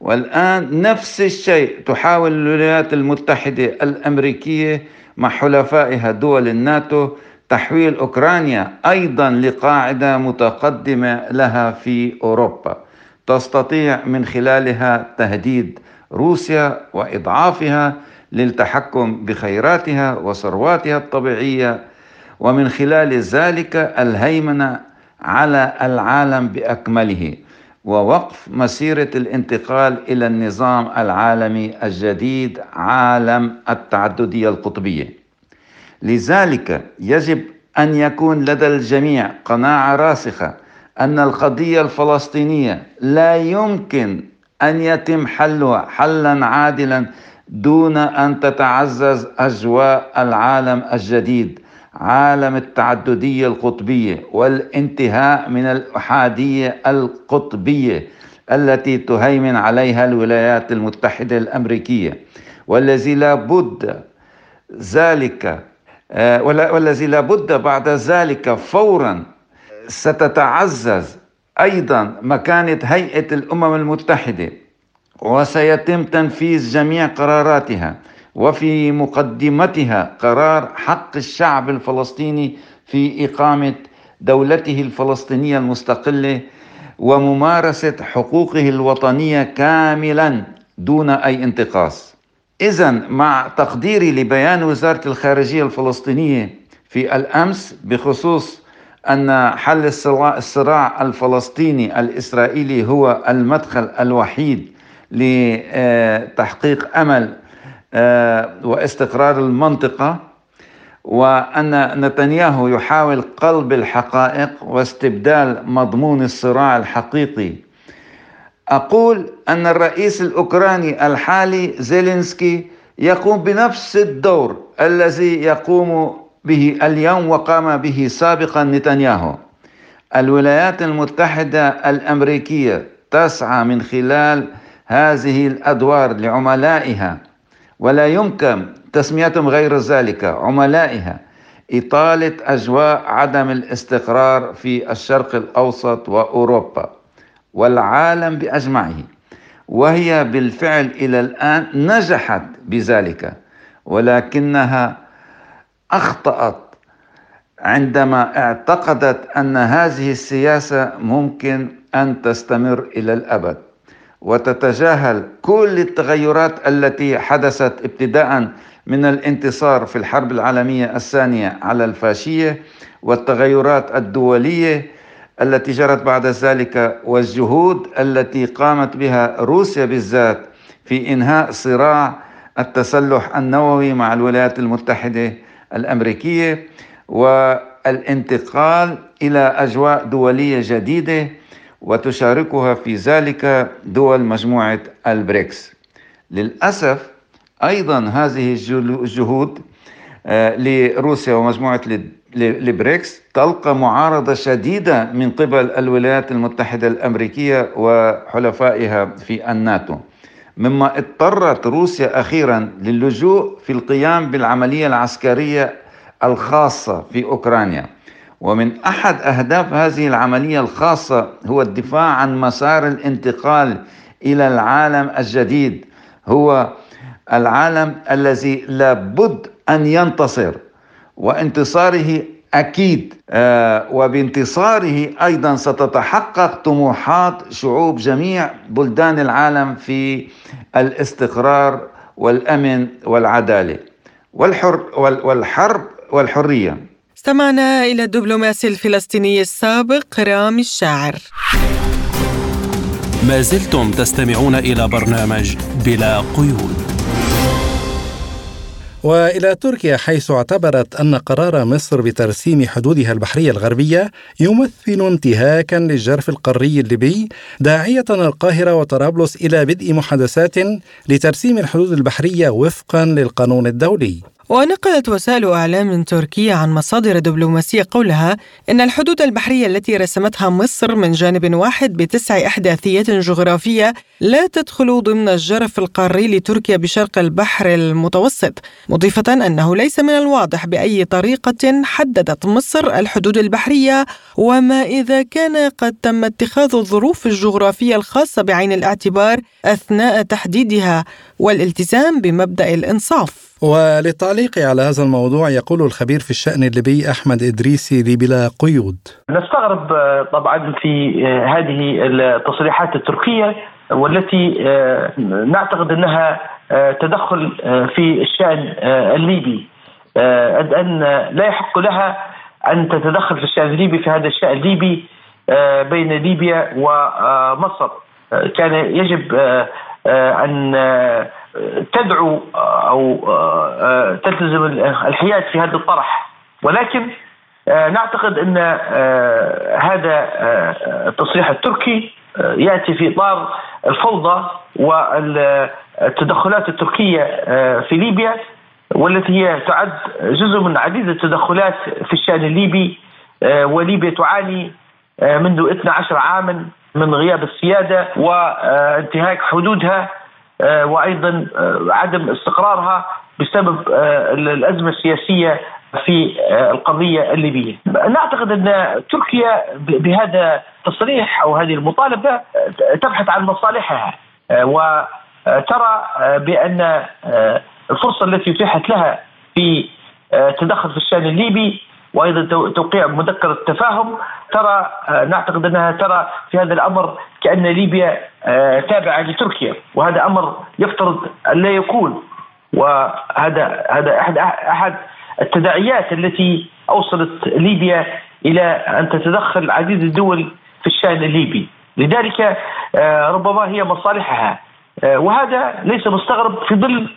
والآن نفس الشيء تحاول الولايات المتحدة الأمريكية مع حلفائها دول الناتو تحويل أوكرانيا أيضا لقاعدة متقدمة لها في أوروبا. تستطيع من خلالها تهديد روسيا وإضعافها للتحكم بخيراتها وثرواتها الطبيعية ومن خلال ذلك الهيمنة على العالم بأكمله ووقف مسيرة الانتقال إلى النظام العالمي الجديد عالم التعددية القطبية. لذلك يجب أن يكون لدى الجميع قناعة راسخة أن القضية الفلسطينية لا يمكن أن يتم حلها حلا عادلا دون أن تتعزز أجواء العالم الجديد عالم التعددية القطبية والانتهاء من الأحادية القطبية التي تهيمن عليها الولايات المتحدة الأمريكية والذي لا بد ذلك والذي لا بد بعد ذلك فورا ستتعزز أيضا مكانة هيئة الأمم المتحدة وسيتم تنفيذ جميع قراراتها وفي مقدمتها قرار حق الشعب الفلسطيني في إقامة دولته الفلسطينية المستقلة وممارسة حقوقه الوطنية كاملا دون أي انتقاص. اذا مع تقديري لبيان وزارة الخارجية الفلسطينية في الأمس بخصوص أن حل الصراع الفلسطيني الإسرائيلي هو المدخل الوحيد لتحقيق أمل آه، واستقرار المنطقة وأن نتنياهو يحاول قلب الحقائق واستبدال مضمون الصراع الحقيقي. أقول أن الرئيس الأوكراني الحالي زيلينسكي يقوم بنفس الدور الذي يقوم به اليوم وقام به سابقا نتنياهو. الولايات المتحدة الأمريكية تسعى من خلال هذه الأدوار لعملائها ولا يمكن تسميتهم غير ذلك عملائها إطالة أجواء عدم الاستقرار في الشرق الأوسط وأوروبا. والعالم بأجمعه. وهي بالفعل إلى الآن نجحت بذلك ولكنها أخطأت عندما اعتقدت أن هذه السياسة ممكن أن تستمر إلى الأبد. وتتجاهل كل التغيرات التي حدثت ابتداء من الانتصار في الحرب العالمية الثانية على الفاشية والتغيرات الدولية التي جرت بعد ذلك والجهود التي قامت بها روسيا بالذات في إنهاء صراع التسلح النووي مع الولايات المتحدة الأمريكية والانتقال إلى أجواء دولية جديدة وتشاركها في ذلك دول مجموعة البريكس. للأسف أيضا هذه الجهود آه، لروسيا ومجموعة البريكس تلقى معارضة شديدة من قبل الولايات المتحدة الأمريكية وحلفائها في الناتو. مما اضطرت روسيا أخيرا للجوء في القيام بالعملية العسكرية الخاصة في أوكرانيا. ومن أحد أهداف هذه العملية الخاصة هو الدفاع عن مسار الانتقال إلى العالم الجديد هو العالم الذي لابد أن ينتصر. وانتصاره أكيد. آه وبانتصاره أيضا ستتحقق طموحات شعوب جميع بلدان العالم في الاستقرار والأمن والعدالة والحر والحرب والحرية. استمعنا إلى الدبلوماسي الفلسطيني السابق رامي الشاعر. ما زلتم تستمعون إلى برنامج بلا قيود. وإلى تركيا حيث اعتبرت أن قرار مصر بترسيم حدودها البحرية الغربية يمثل انتهاكا للجرف القاري الليبي داعية القاهرة وطرابلس إلى بدء محادثات لترسيم الحدود البحرية وفقا للقانون الدولي. ونقلت وسائل إعلام تركية عن مصادر دبلوماسية قولها إن الحدود البحرية التي رسمتها مصر من جانب واحد بتسع إحداثيات جغرافية لا تدخل ضمن الجرف القاري لتركيا بشرق البحر المتوسط مضيفة أنه ليس من الواضح بأي طريقة حددت مصر الحدود البحرية وما إذا كان قد تم اتخاذ الظروف الجغرافية الخاصة بعين الاعتبار أثناء تحديدها والالتزام بمبدأ الإنصاف. وللتعليق على هذا الموضوع يقول الخبير في الشأن الليبي أحمد إدريسي لبلا قيود. نستغرب آه، طبعا في آه، هذه التصريحات التركية والتي آه، نعتقد أنها تدخل في الشأن الليبي. أن لا يحق لها أن تتدخل في الشأن الليبي في هذا الشأن الليبي بين ليبيا ومصر كان يجب أن تدعو أو آه، تلتزم الحياد في هذا الطرح. ولكن آه، نعتقد أن آه، هذا التصريح التركي يأتي في إطار الفوضى والتدخلات التركية في ليبيا والتي هي تعد جزء من عديد التدخلات في الشأن الليبي وليبيا تعاني منذ 12 عاما من غياب السيادة وانتهاك حدودها. وأيضا آه، عدم استقرارها بسبب آه، الأزمة السياسية في القضية الليبية. نعتقد أن تركيا بهذا التصريح أو هذه المطالبة تبحث عن مصالحها وترى بأن الفرصة التي اتيحت لها في تدخل في الشأن الليبي وأيضا توقيع مذكرة تفاهم. ترى آه، نعتقد أنها ترى في هذا الأمر كأن ليبيا آه، تابعة لتركيا وهذا أمر يفترض أن لا يكون. وهذا هذا أحد أحد التداعيات التي أوصلت ليبيا إلى أن تتدخل عديد الدول في الشأن الليبي. لذلك آه، ربما هي مصالحها. وهذا ليس مستغرب في ظل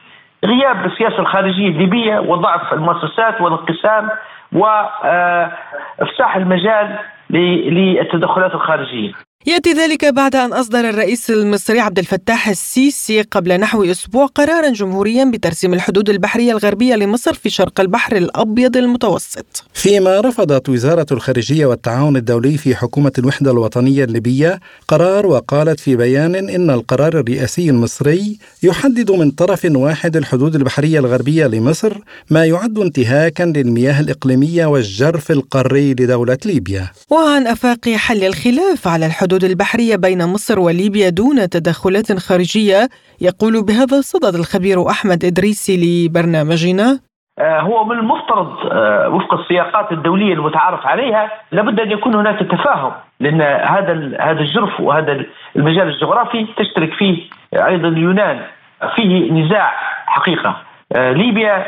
غياب السياسة الخارجية الليبية وضعف المؤسسات والانقسام وإفساح المجال للتدخلات الخارجية. يأتي ذلك بعد أن أصدر الرئيس المصري عبد الفتاح السيسي قبل نحو أسبوع قرارا جمهوريا بترسيم الحدود البحرية الغربية لمصر في شرق البحر الأبيض المتوسط. فيما رفضت وزارة الخارجية والتعاون الدولي في حكومة الوحدة الوطنية الليبية قرار وقالت في بيان إن القرار الرئاسي المصري يحدد من طرف واحد الحدود البحرية الغربية لمصر ما يعد انتهاكا للمياه الإقليمية والجرف القاري لدولة ليبيا. وعن أفاق حل الخلاف على الحدود الحدود البحرية بين مصر وليبيا دون تدخلات خارجية. يقول بهذا الصدد الخبير أحمد إدريسي لبرنامجنا. آه، هو من المفترض آه، وفق السياقات الدولية المتعارف عليها لابد أن يكون هناك تفاهم لأن هذا هذا الجرف وهذا المجال الجغرافي تشترك فيه أيضا اليونان فيه نزاع حقيقة. آه، ليبيا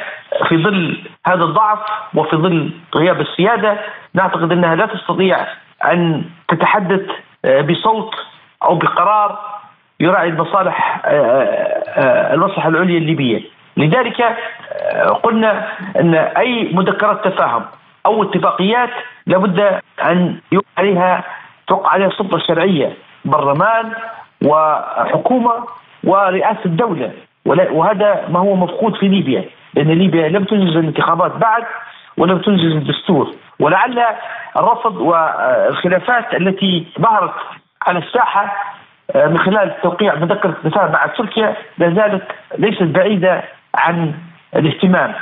في ظل هذا الضعف وفي ظل غياب السيادة نعتقد أنها لا تستطيع أن تتحدث بصوت أو بقرار يراعي المصالح آه، آه، المصلحة العليا الليبية. لذلك قلنا أن أي مذكرات تفاهم أو اتفاقيات لابد أن يوقع عليها توقع عليها سلطه شرعيه برلمان وحكومة ورئاسة الدولة. وهذا ما هو مفقود في ليبيا لأن ليبيا لم تنجز الانتخابات بعد ولم تنجز الدستور. ولعل الرفض والخلافات التي ظهرت على الساحة من خلال توقيع مذكرة التفاهم مع تركيا لا زالت ليست بعيدة عن الاهتمام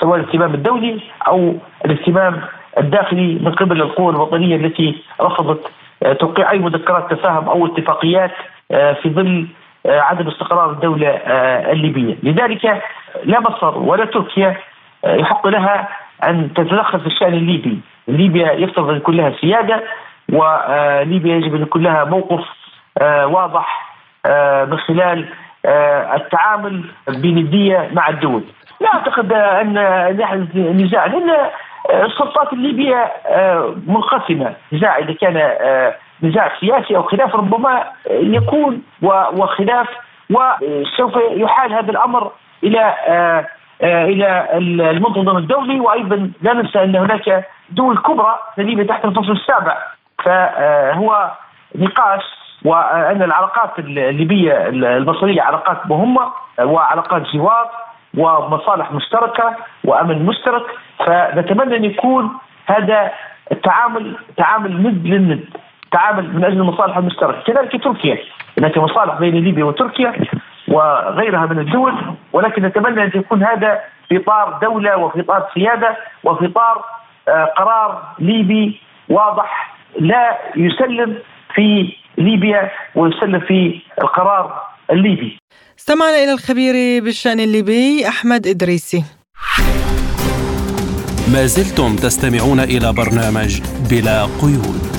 سواء الاهتمام الدولي أو الاهتمام الداخلي من قبل القوى الوطنية التي رفضت توقيع أي مذكرات تفاهم أو اتفاقيات في ظل عدم استقرار الدولة الليبية، لذلك لا مصر ولا تركيا يحق لها أن تتدخل في الشأن الليبي، ليبيا يفترض أن يكون لها سيادة وليبيا يجب أن يكون لها موقف واضح من خلال التعامل بندية مع الدول. لا أعتقد أن نحن نزاع لأن السلطات الليبية منقسمة، نزاع إذا كان نزاع سياسي أو خلاف ربما يكون وخلاف وسوف يحال هذا الأمر إلى إلى المنتظم الدولي وأيضا لا ننسى أن هناك دول كبرى ليبيا تحت الفصل السابع. فهو نقاش وأن العلاقات الليبية المصريه علاقات مهمة وعلاقات جوار ومصالح مشتركة وأمن مشترك. فنتمنى أن يكون هذا التعامل تعامل ند للند تعامل من أجل المصالح المشتركة. كذلك تركيا. هناك مصالح بين ليبيا وتركيا. وغيرها من الدول ولكن نتمنى أن يكون هذا في إطار دولة وفي إطار سيادة وفي إطار قرار ليبي واضح لا يسلم في ليبيا ويسلم في القرار الليبي. استمعنا إلى الخبير بالشأن الليبي أحمد إدريسي. ما زلتم تستمعون إلى برنامج بلا قيود.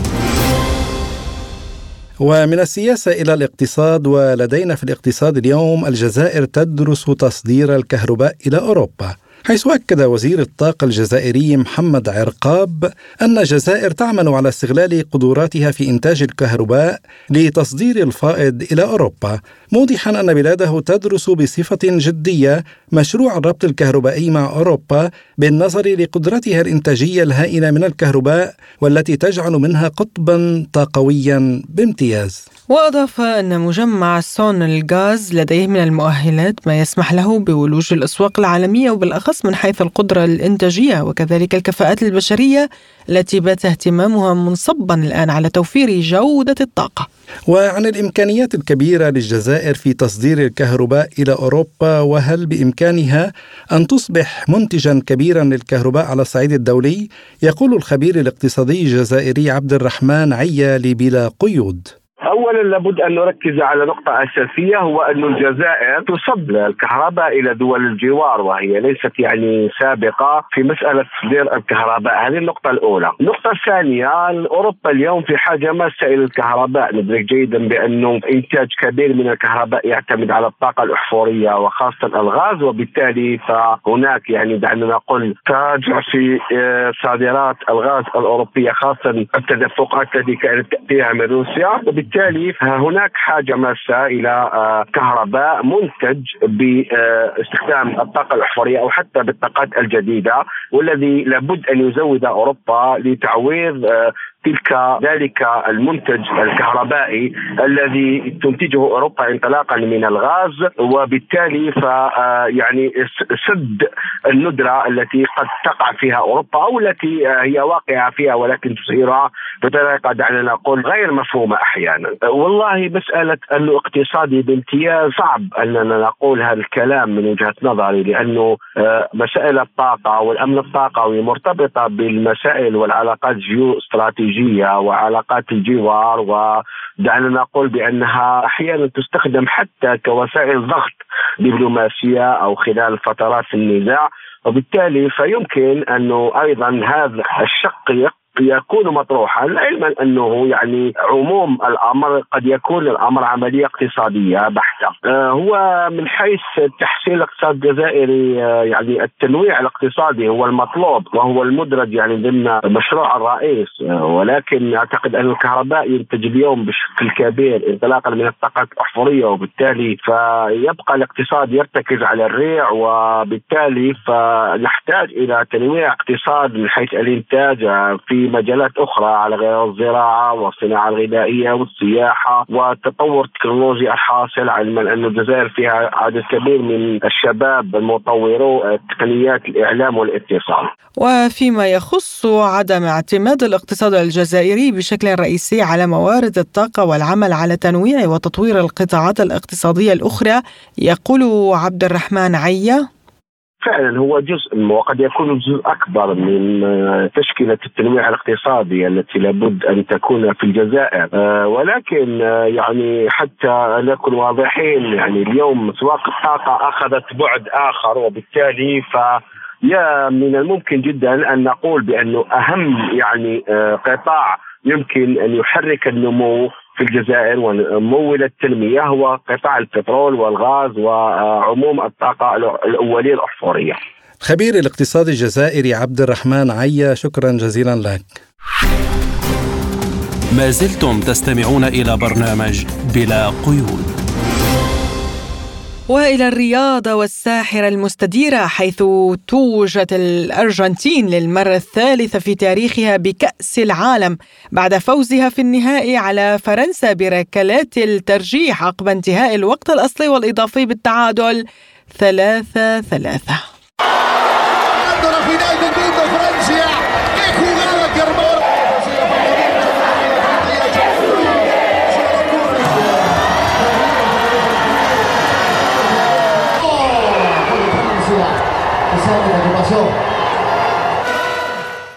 ومن السياسة إلى الاقتصاد ولدينا في الاقتصاد اليوم الجزائر تدرس تصدير الكهرباء إلى أوروبا. حيث أكد وزير الطاقة الجزائري محمد عرقاب أن الجزائر تعمل على استغلال قدراتها في إنتاج الكهرباء لتصدير الفائض إلى أوروبا موضحا أن بلاده تدرس بصفة جدية مشروع الربط الكهربائي مع أوروبا بالنظر لقدرتها الإنتاجية الهائلة من الكهرباء والتي تجعل منها قطبا طاقويا بامتياز. وأضاف أن مجمع سون الغاز لديه من المؤهلات ما يسمح له بولوج الأسواق العالمية وبالأخص من حيث القدرة الإنتاجية وكذلك الكفاءات البشرية التي بات اهتمامها منصبا الآن على توفير جودة الطاقة. وعن الإمكانيات الكبيرة للجزائر في تصدير الكهرباء إلى أوروبا وهل بإمكانها أن تصبح منتجا كبيرا للكهرباء على الصعيد الدولي؟ يقول الخبير الاقتصادي الجزائري عبد الرحمن عيالي بلا قيود. اولا لابد أن نركز على نقطة أساسية هو أن الجزائر تصدر الكهرباء إلى دول الجوار وهي ليست يعني سابقة في مسألة تصدير الكهرباء. هذه النقطة الأولى. النقطة الثانية أوروبا اليوم في حاجة ماسة إلى الكهرباء. ندرك جيدا بأنه إنتاج كبير من الكهرباء يعتمد على الطاقة الأحفورية وخاصة الغاز وبالتالي فهناك يعني دعنا نقول تراجع في آه، صادرات الغاز الأوروبية خاصه التدفقات التي كانت تأتيها من روسيا. وبالتالي وبالتالي هناك حاجة ماسة إلى آه، كهرباء منتج باستخدام الطاقة الأحفورية أو حتى بالطاقات الجديدة والذي لابد أن يزود أوروبا لتعويض آه، تلك ذلك المنتج الكهربائي الذي تنتجه أوروبا انطلاقا من الغاز وبالتالي ف آه، يعني سد الندرة التي قد تقع فيها أوروبا أو التي هي واقعة فيها ولكن تصيرها بطريقة دعنا نقول غير مفهومة أحيانا. والله مسألة انه اقتصادي بامتياز صعب أننا نقول هذا الكلام من وجهة نظري لأنه آه، مسائل الطاقة والأمن الطاقوي مرتبطة بالمسائل والعلاقات الجيو استراتيجية وعلاقات الجوار ودعنا نقول بأنها أحيانا تستخدم حتى كوسائل ضغط دبلوماسية أو خلال فترات النزاع وبالتالي فيمكن أنه أيضا هذا الشق يكون مطروحا علما أنه يعني عموم الأمر قد يكون الامر عملية اقتصادية بحتة. آه، هو من حيث تحسين الاقتصاد الجزائري آه، يعني التنويع الاقتصادي هو المطلوب وهو المدرج يعني ضمن مشروع الرئيس آه، ولكن أعتقد أن الكهرباء ينتج اليوم بشكل كبير انطلاقا من الطاقات الاحفوريه وبالتالي فيبقى الاقتصاد يرتكز على الريع وبالتالي فنحتاج إلى تنويع اقتصاد من حيث الإنتاج في في مجالات أخرى على غير الزراعة والصناعة الغذائية والسياحة والتطور التكنولوجي الحاصل علما أن الجزائر فيها عدد كبير من الشباب المطورو تقنيات الإعلام والاتصال. وفيما يخص عدم اعتماد الاقتصاد الجزائري بشكل رئيسي على موارد الطاقة والعمل على تنويع وتطوير القطاعات الاقتصادية الأخرى يقول عبد الرحمن عيه فعلا هو جزء وقد يكون جزء أكبر من آه، تشكيلة التنويع الاقتصادي التي لابد أن تكون في الجزائر. آه، ولكن آه، يعني حتى نكون واضحين يعني اليوم سواق الطاقة أخذت بعد آخر وبالتالي ف يا من الممكن جدا أن نقول بأنه أهم يعني قطاع يمكن أن يحرك النمو في الجزائر ومول التنمية هو قطاع البترول والغاز وعموم الطاقة الأولية الاحفوريه. خبير الاقتصاد الجزائري عبد الرحمن عيا شكرا جزيلا لك. ما زلتم تستمعون إلى برنامج بلا قيود. وإلى الرياضه والساحرة المستديرة حيث توجت الأرجنتين للمرة الثالثة في تاريخها بكأس العالم بعد فوزها في النهائي على فرنسا بركلات الترجيح عقب انتهاء الوقت الأصلي والإضافي بالتعادل ثلاثة ثلاثة.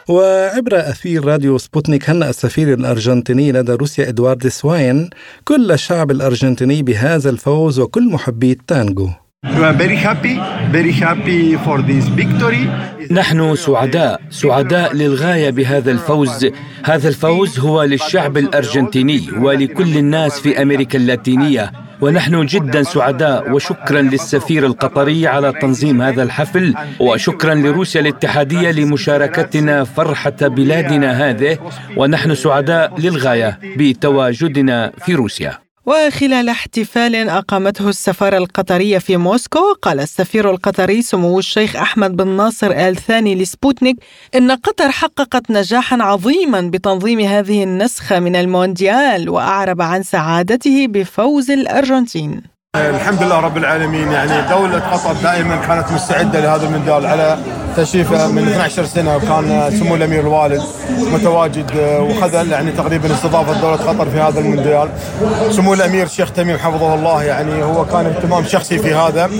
وعبر أثير راديو سبوتنيك هنأ السفير الأرجنتيني لدى روسيا إدوارد سواين كل الشعب الأرجنتيني بهذا الفوز وكل محبي التانجو نحن سعداء سعداء للغاية بهذا الفوز. هذا الفوز هو للشعب الأرجنتيني ولكل الناس في أمريكا اللاتينية. ونحن جدا سعداء وشكرا للسفير القطري على تنظيم هذا الحفل وشكرا لروسيا الاتحادية لمشاركتنا فرحة بلادنا هذه. ونحن سعداء للغاية بتواجدنا في روسيا. وخلال احتفال أقامته السفارة القطرية في موسكو قال السفير القطري سمو الشيخ أحمد بن ناصر آل ثاني لسبوتنيك إن قطر حققت نجاحا عظيما بتنظيم هذه النسخة من المونديال وأعرب عن سعادته بفوز الأرجنتين. الحمد لله رب العالمين. يعني دولة قطر دائما كانت مستعدة لهذا المونديال على تشريفه من 12 سنة وكان سمو الأمير الوالد متواجد وخذل يعني تقريبا استضافة دولة قطر في هذا المونديال. سمو الأمير الشيخ تميم حفظه الله يعني هو كان اهتمام شخصي في هذا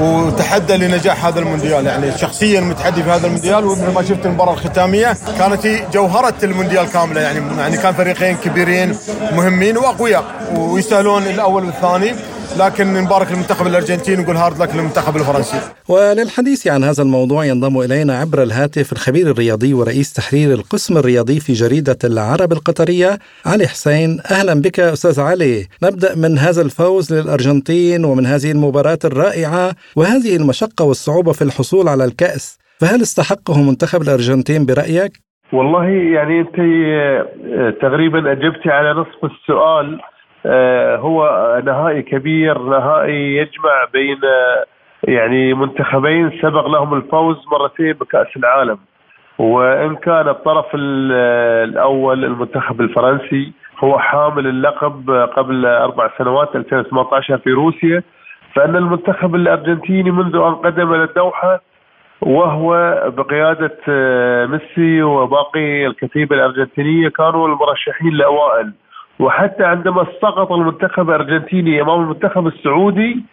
وتحدى لنجاح هذا المونديال. يعني شخصيا متحدي في هذا المونديال ومثل ما شفت المباراة الختامية كانت جوهرة المونديال كاملة. يعني يعني كان فريقين كبيرين مهمين وأقوياء ويستاهلون الأول والثاني لكن نبارك المنتخب الأرجنتيني ونقول هارد لك للمنتخب الفرنسي. وللحديث عن هذا الموضوع ينضم إلينا عبر الهاتف الخبير الرياضي ورئيس تحرير القسم الرياضي في جريدة العرب القطرية علي حسين، أهلا بك أستاذ علي. نبدأ من هذا الفوز للأرجنتين ومن هذه المباراة الرائعة وهذه المشقة والصعوبة في الحصول على الكأس. فهل استحقه منتخب الأرجنتين برأيك؟ والله يعني أنت آه، تقريبا اجبتي على نصف السؤال هو نهائي كبير نهائي يجمع بين يعني منتخبين سبق لهم الفوز مرتين بكأس العالم. وإن كان الطرف الأول المنتخب الفرنسي هو حامل اللقب قبل أربع سنوات 2018 في روسيا. فإن المنتخب الأرجنتيني منذ أن قدم إلى الدوحة وهو بقيادة ميسي وباقي الكتيبة الأرجنتينية كانوا المرشحين الأوائل وحتى عندما سقط المنتخب الأرجنتيني أمام المنتخب السعودي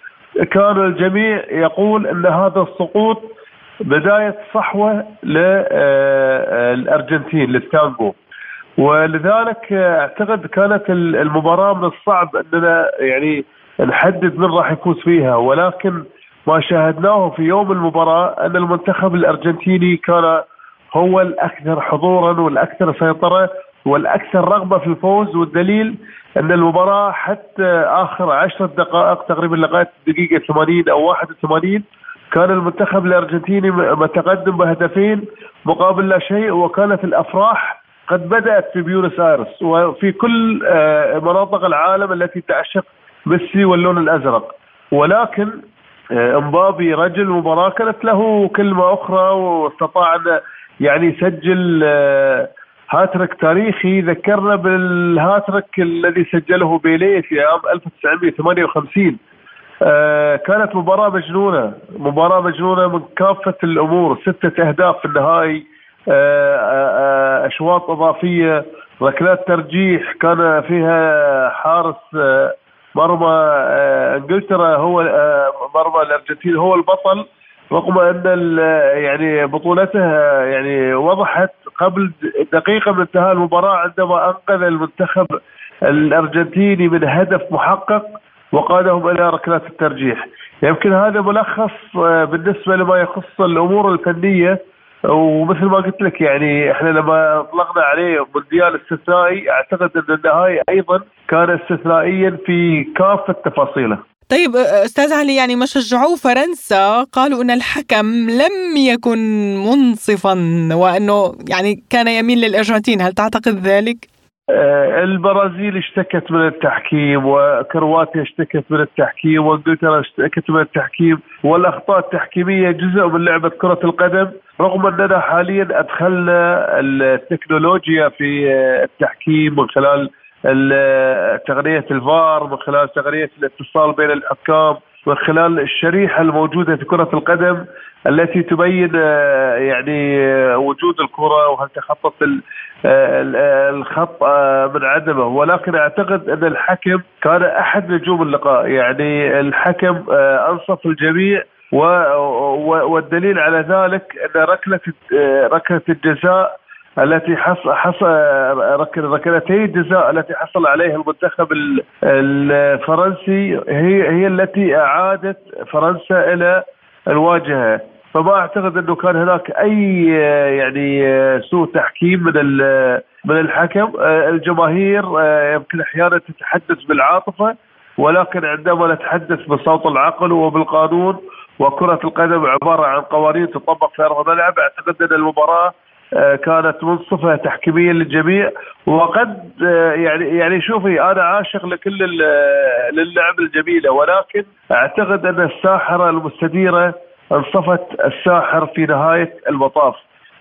كان الجميع يقول إن هذا السقوط بداية صحوة للارجنتين للتانجو ولذلك أعتقد كانت المباراة من الصعب إننا يعني نحدد من راح يفوز فيها. ولكن ما شاهدناه في يوم المباراة أن المنتخب الأرجنتيني كان هو الأكثر حضورا والأكثر سيطرة والأكثر رغبة في الفوز والدليل أن المباراة حتى آخر عشرة دقائق تقريبا لغاية الدقيقة 80 أو 81 كان المنتخب الأرجنتيني متقدم بهدفين مقابل لا شيء وكانت الأفراح قد بدأت في بيونس آيرس وفي كل آه، مناطق العالم التي تعشق ميسي واللون الأزرق. ولكن آه، امبابي رجل المباراه كانت له كلمة أخرى واستطاع يعني يسجل آه، هاتريك تاريخي ذكرنا بالهاتريك الذي سجله بيليه في عام 1958 آه كانت مباراة مجنونة مباراة مجنونة من كافة الأمور ستة أهداف في النهائي آه آه أشواط إضافية ركلات ترجيح كان فيها حارس آه مرمى آه إنجلترا هو آه مرمى الأرجنتين هو البطل. رغم أن يعني بطولته يعني وضحت قبل دقيقة من انتهاء المباراة عندما أنقذ المنتخب الأرجنتيني من هدف محقق وقادهم إلى ركلات الترجيح يمكن هذا ملخص بالنسبة لما يخص الأمور الفنية ومثل ما قلت لك يعني إحنا لما اطلقنا عليه مونديال استثنائي أعتقد أن النهائي أيضا كان استثنائيا في كافة تفاصيله. طيب أستاذ علي يعني ما شجعوه فرنسا قالوا إن الحكم لم يكن منصفا وإنه يعني كان يميل للأرجنتين، هل تعتقد ذلك؟ البرازيل اشتكت من التحكيم وكرواتيا اشتكت من التحكيم وإنجلترا اشتكت من التحكيم والأخطاء التحكيمية جزء من لعبة كرة القدم رغم أننا حاليا أدخلنا التكنولوجيا في التحكيم من خلال تقنيه الفار من خلال تقنيه الاتصال بين الحكام من خلال الشريحة الموجودة في كرة القدم التي تبين يعني وجود الكرة وهل تخطط الخط من عدمه. ولكن أعتقد أن الحكم كان أحد نجوم اللقاء. يعني الحكم أنصف الجميع والدليل على ذلك أن ركلة ركلة الجزاء التي حصل حصل ركلتي الجزاء التي حصل عليها المنتخب الفرنسي هي هي التي أعادت فرنسا إلى الواجهة. فما أعتقد أنه كان هناك أي يعني سوء تحكيم من من الحكم. الجماهير يمكن أحيانا تتحدث بالعاطفة ولكن عندما نتحدث بصوت العقل وبالقانون وكرة القدم عبارة عن قوانين تطبق في أرض الملعب أعتقد أن المباراة كانت منصفة تحكيميا للجميع وقد يعني يعني شوفي أنا عاشق لكل للعب الجميلة ولكن أعتقد أن الساحرة المستديرة انصفت الساحر في نهاية المطاف.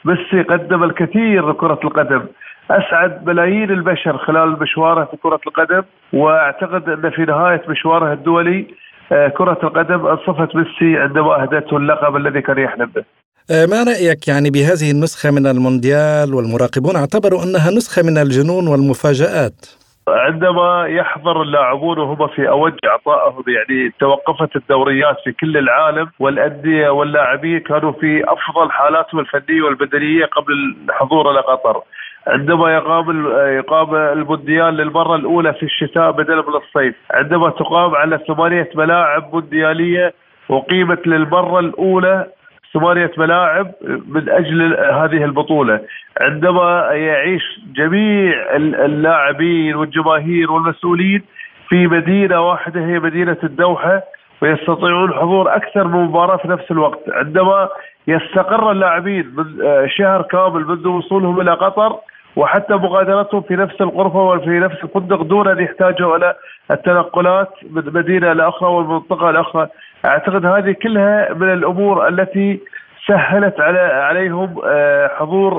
ميسي قدم الكثير لكرة القدم. أسعد ملايين البشر خلال مشواره في كرة القدم وأعتقد أن في نهاية مشواره الدولي كرة القدم انصفت ميسي عندما أهدته اللقب الذي كان يحلم به. ما رأيك يعني بهذه النسخة من المونديال والمراقبون اعتبروا أنها نسخة من الجنون والمفاجآت عندما يحضر اللاعبون وهم في أوج عطائهم يعني توقفت الدوريات في كل العالم والأندية واللاعبين كانوا في أفضل حالاتهم الفنية والبدنية قبل الحضور إلى قطر. عندما يقام يقام المونديال للمرة الأولى في الشتاء بدلا من الصيف، عندما تقام على ثمانية ملاعب مونديالية وقيمت للمرة الأولى ثمانية ملاعب من أجل هذه البطولة. عندما يعيش جميع اللاعبين والجماهير والمسؤولين في مدينة واحدة هي مدينة الدوحة ويستطيعون حضور أكثر من مباراة في نفس الوقت. عندما يستقر اللاعبين من شهر كامل منذ وصولهم إلى قطر وحتى مغادرتهم في نفس الغرفة وفي نفس الفندق دون أن يحتاجوا إلى التنقلات من مدينة لأخرى والمنطقة الأخرى أعتقد هذه كلها من الأمور التي سهلت على عليهم حضور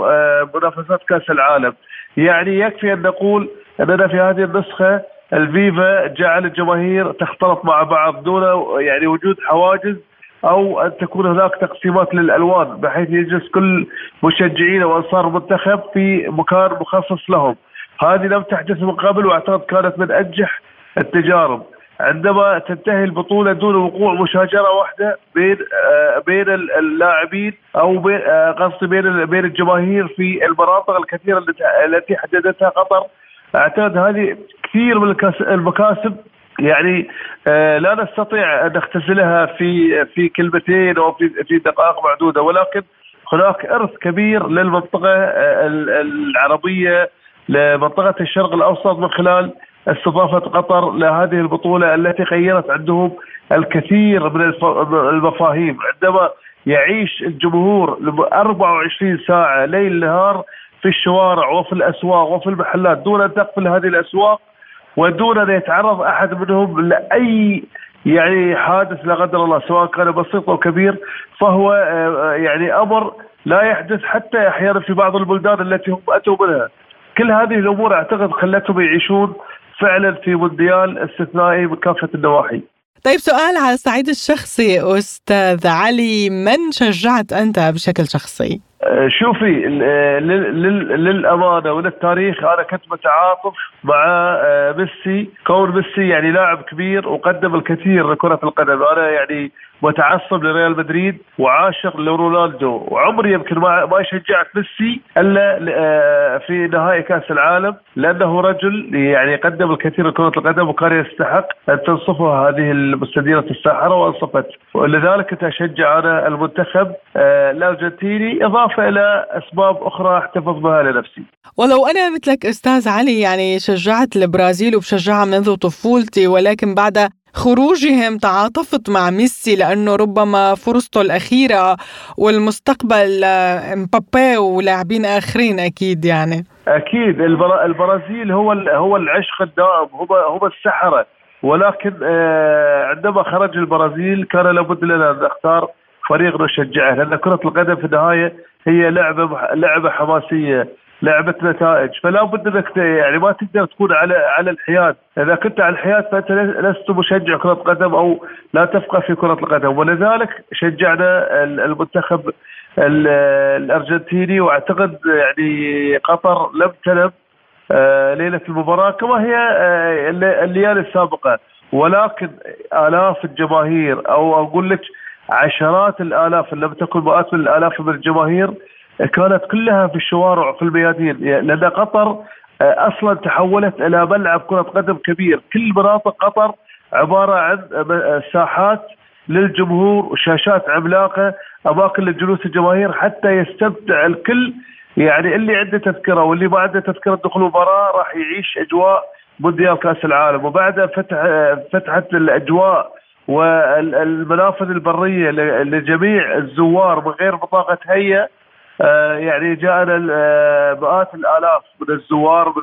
منافسات كأس العالم يعني يكفي أن نقول أننا في هذه النسخة الفيفا جعل الجماهير تختلط مع بعض دون يعني وجود حواجز أو أن تكون هناك تقسيمات للألوان بحيث يجلس كل مشجعين وأنصار المنتخب في مكان مخصص لهم. هذه لم تحدث من قبل وأعتقد كانت من أنجح التجارب. عندما تنتهي البطولة دون وقوع مشاجرة واحدة بين آه بين اللاعبين أو بين آه قصدي بين بين الجماهير في المناطق الكثيرة التي حددتها قطر. أعتقد هذه كثير من المكاسب يعني آه لا نستطيع أن نختزلها في في كلمتين أو في دقائق معدودة ولكن هناك إرث كبير للمنطقة العربية لمنطقة الشرق الأوسط من خلال استضافة قطر لهذه البطولة التي غيرت عندهم الكثير من المفاهيم. عندما يعيش الجمهور 24 ساعة ليل نهار في الشوارع وفي الأسواق وفي المحلات دون أن تقفل هذه الأسواق ودون أن يتعرض أحد منهم لأي يعني حادث لا قدر الله سواء كان بسيط أو كبير فهو آه، يعني أمر لا يحدث حتى أحيانا في بعض البلدان التي هم أتوا منها. كل هذه الأمور أعتقد خلتهم يعيشون فعلا في مونديال استثنائي من كافه النواحي. طيب سؤال على الصعيد الشخصي أستاذ علي من شجعت أنت بشكل شخصي؟ آه، شوفي للأمانة وللتاريخ أنا كنت متعاطف مع آه، ميسي كون ميسي يعني لاعب كبير وقدم الكثير لكرة القدم أنا يعني متعصب لريال مدريد وعاشق لرونالدو وعمري يمكن ما ما شجعت ميسي إلا آه، في نهائي كأس العالم لأنه رجل يعني قدم الكثير لكره القدم وكان يستحق أن تنصفه هذه المستديرة الساحرة وأنصفت ولذلك كنت اشجع أنا المنتخب آه، الأرجنتيني إضافة إلى أسباب أخرى احتفظ بها لنفسي. ولو أنا مثلك أستاذ علي يعني شجعت البرازيل وبشجعها منذ طفولتي ولكن بعد خروجهم تعاطفت مع ميسي لأنه ربما فرصته الأخيرة والمستقبل آه، مبابي ولاعبين آخرين أكيد يعني. أكيد البرازيل هو هو العشق الدائم هو هو السحرة. ولكن آه، عندما خرج البرازيل كان لابد لنا أن نختار فريق نشجعه لأن كرة القدم في النهاية هي لعبة لعبة حماسية. لعبة نتائج. فلا بد إنك يعني ما تقدر تكون على على الحياد. إذا كنت على الحياد فأنت لست مشجع كرة قدم أو لا تفقه في كرة القدم. ولذلك شجعنا المنتخب الأرجنتيني وأعتقد يعني قطر لم تنم آه، ليلة المباراة كما هي آه، الليالي السابقة. ولكن آلاف الجماهير أو أقول لك عشرات الآلاف إن لم تكن مئات من الآلاف من الجماهير كانت كلها في الشوارع في الميادين لأن قطر آه، أصلا تحولت إلى ملعب كرة قدم كبير. كل مناطق قطر عبارة عن آه، ساحات للجمهور وشاشات عملاقة أماكن لجلوس الجماهير حتى يستمتع الكل. يعني اللي عنده تذكرة واللي ما عنده تذكرة دخول المباراة راح يعيش أجواء مونديال كأس العالم. وبعدها فتح آه، فتحت الأجواء والمنافذ البرية لجميع الزوار من غير بطاقة هيئة. آه، يعني جاءنا آه، مئات الآلاف من الزوار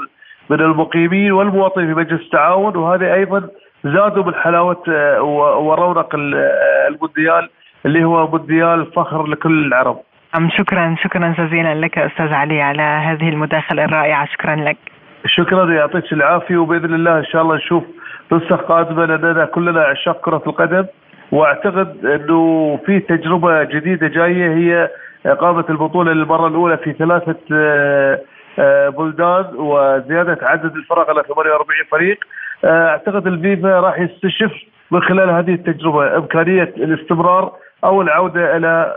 من المقيمين والمواطنين في مجلس التعاون وهذا أيضا زادوا من حلاوة آه، ورونق المونديال اللي هو مونديال فخر لكل العرب. أم شكرا شكرا جزيلا لك أستاذ علي على هذه المداخلة الرائعة شكرا لك. شكرا يعطيك العافية وبإذن الله إن شاء الله نشوف نسخ قادمة لاننا كلنا عشاق كرة القدم وأعتقد إنه في تجربة جديدة جاية هي إقامة البطولة للمرة الأولى في ثلاثة آه، آه، بلدان وزيادة عدد الفرق إلى 48 فريق. آه، أعتقد الفيفا راح يستشف من خلال هذه التجربة. إمكانية الاستمرار أو العودة إلى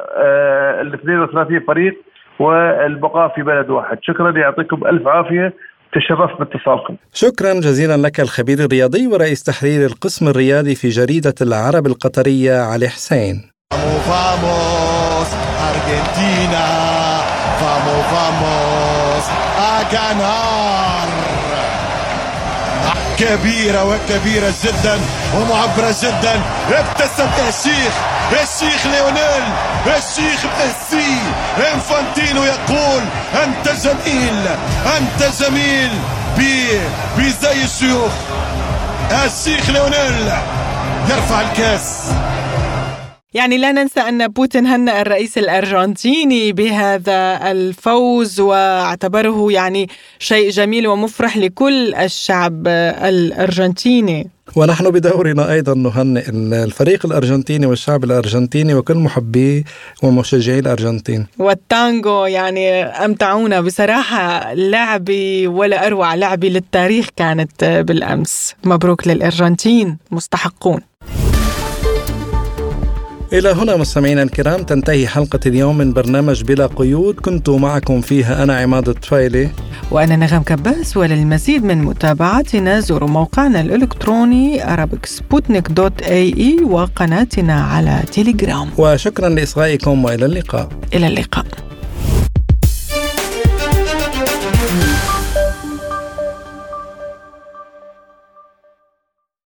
ال 32 فريق والبقاء في بلد واحد. شكرا يعطيكم ألف عافية. تشرفت باتصالكم شكرا جزيلا لك الخبير الرياضي ورئيس تحرير القسم الرياضي في جريدة العرب القطرية علي حسين. Argentina. Vamos, vamos. A ganar. كبيرة وكبيرة جدا ومعبرة جدا. ابتسم يا شيخ. الشيخ ليونيل. الشيخ ميسي. إنفانتينو يقول أنت جميل. أنت جميل. بزي الشيوخ. الشيخ ليونيل. يرفع الكاس. يعني لا ننسى أن بوتين هنأ الرئيس الأرجنتيني بهذا الفوز واعتبره يعني شيء جميل ومفرح لكل الشعب الأرجنتيني ونحن بدورنا أيضا نهنئ الفريق الأرجنتيني والشعب الأرجنتيني وكل محبي ومشجعي الأرجنتين. والتانجو يعني أمتعونا بصراحة لعبه ولا أروع لعبه للتاريخ كانت بالأمس، مبروك للأرجنتين مستحقون. إلى هنا مستمعينا الكرام تنتهي حلقة اليوم من برنامج بلا قيود. كنت معكم فيها أنا عماد الطفيلي. وأنا نغم كباس وللمزيد من متابعتنا زوروا موقعنا الإلكتروني arabicsputnik دوت اي اي وقناتنا على تيليجرام. وشكرا لإصغائكم وإلى اللقاء. إلى اللقاء.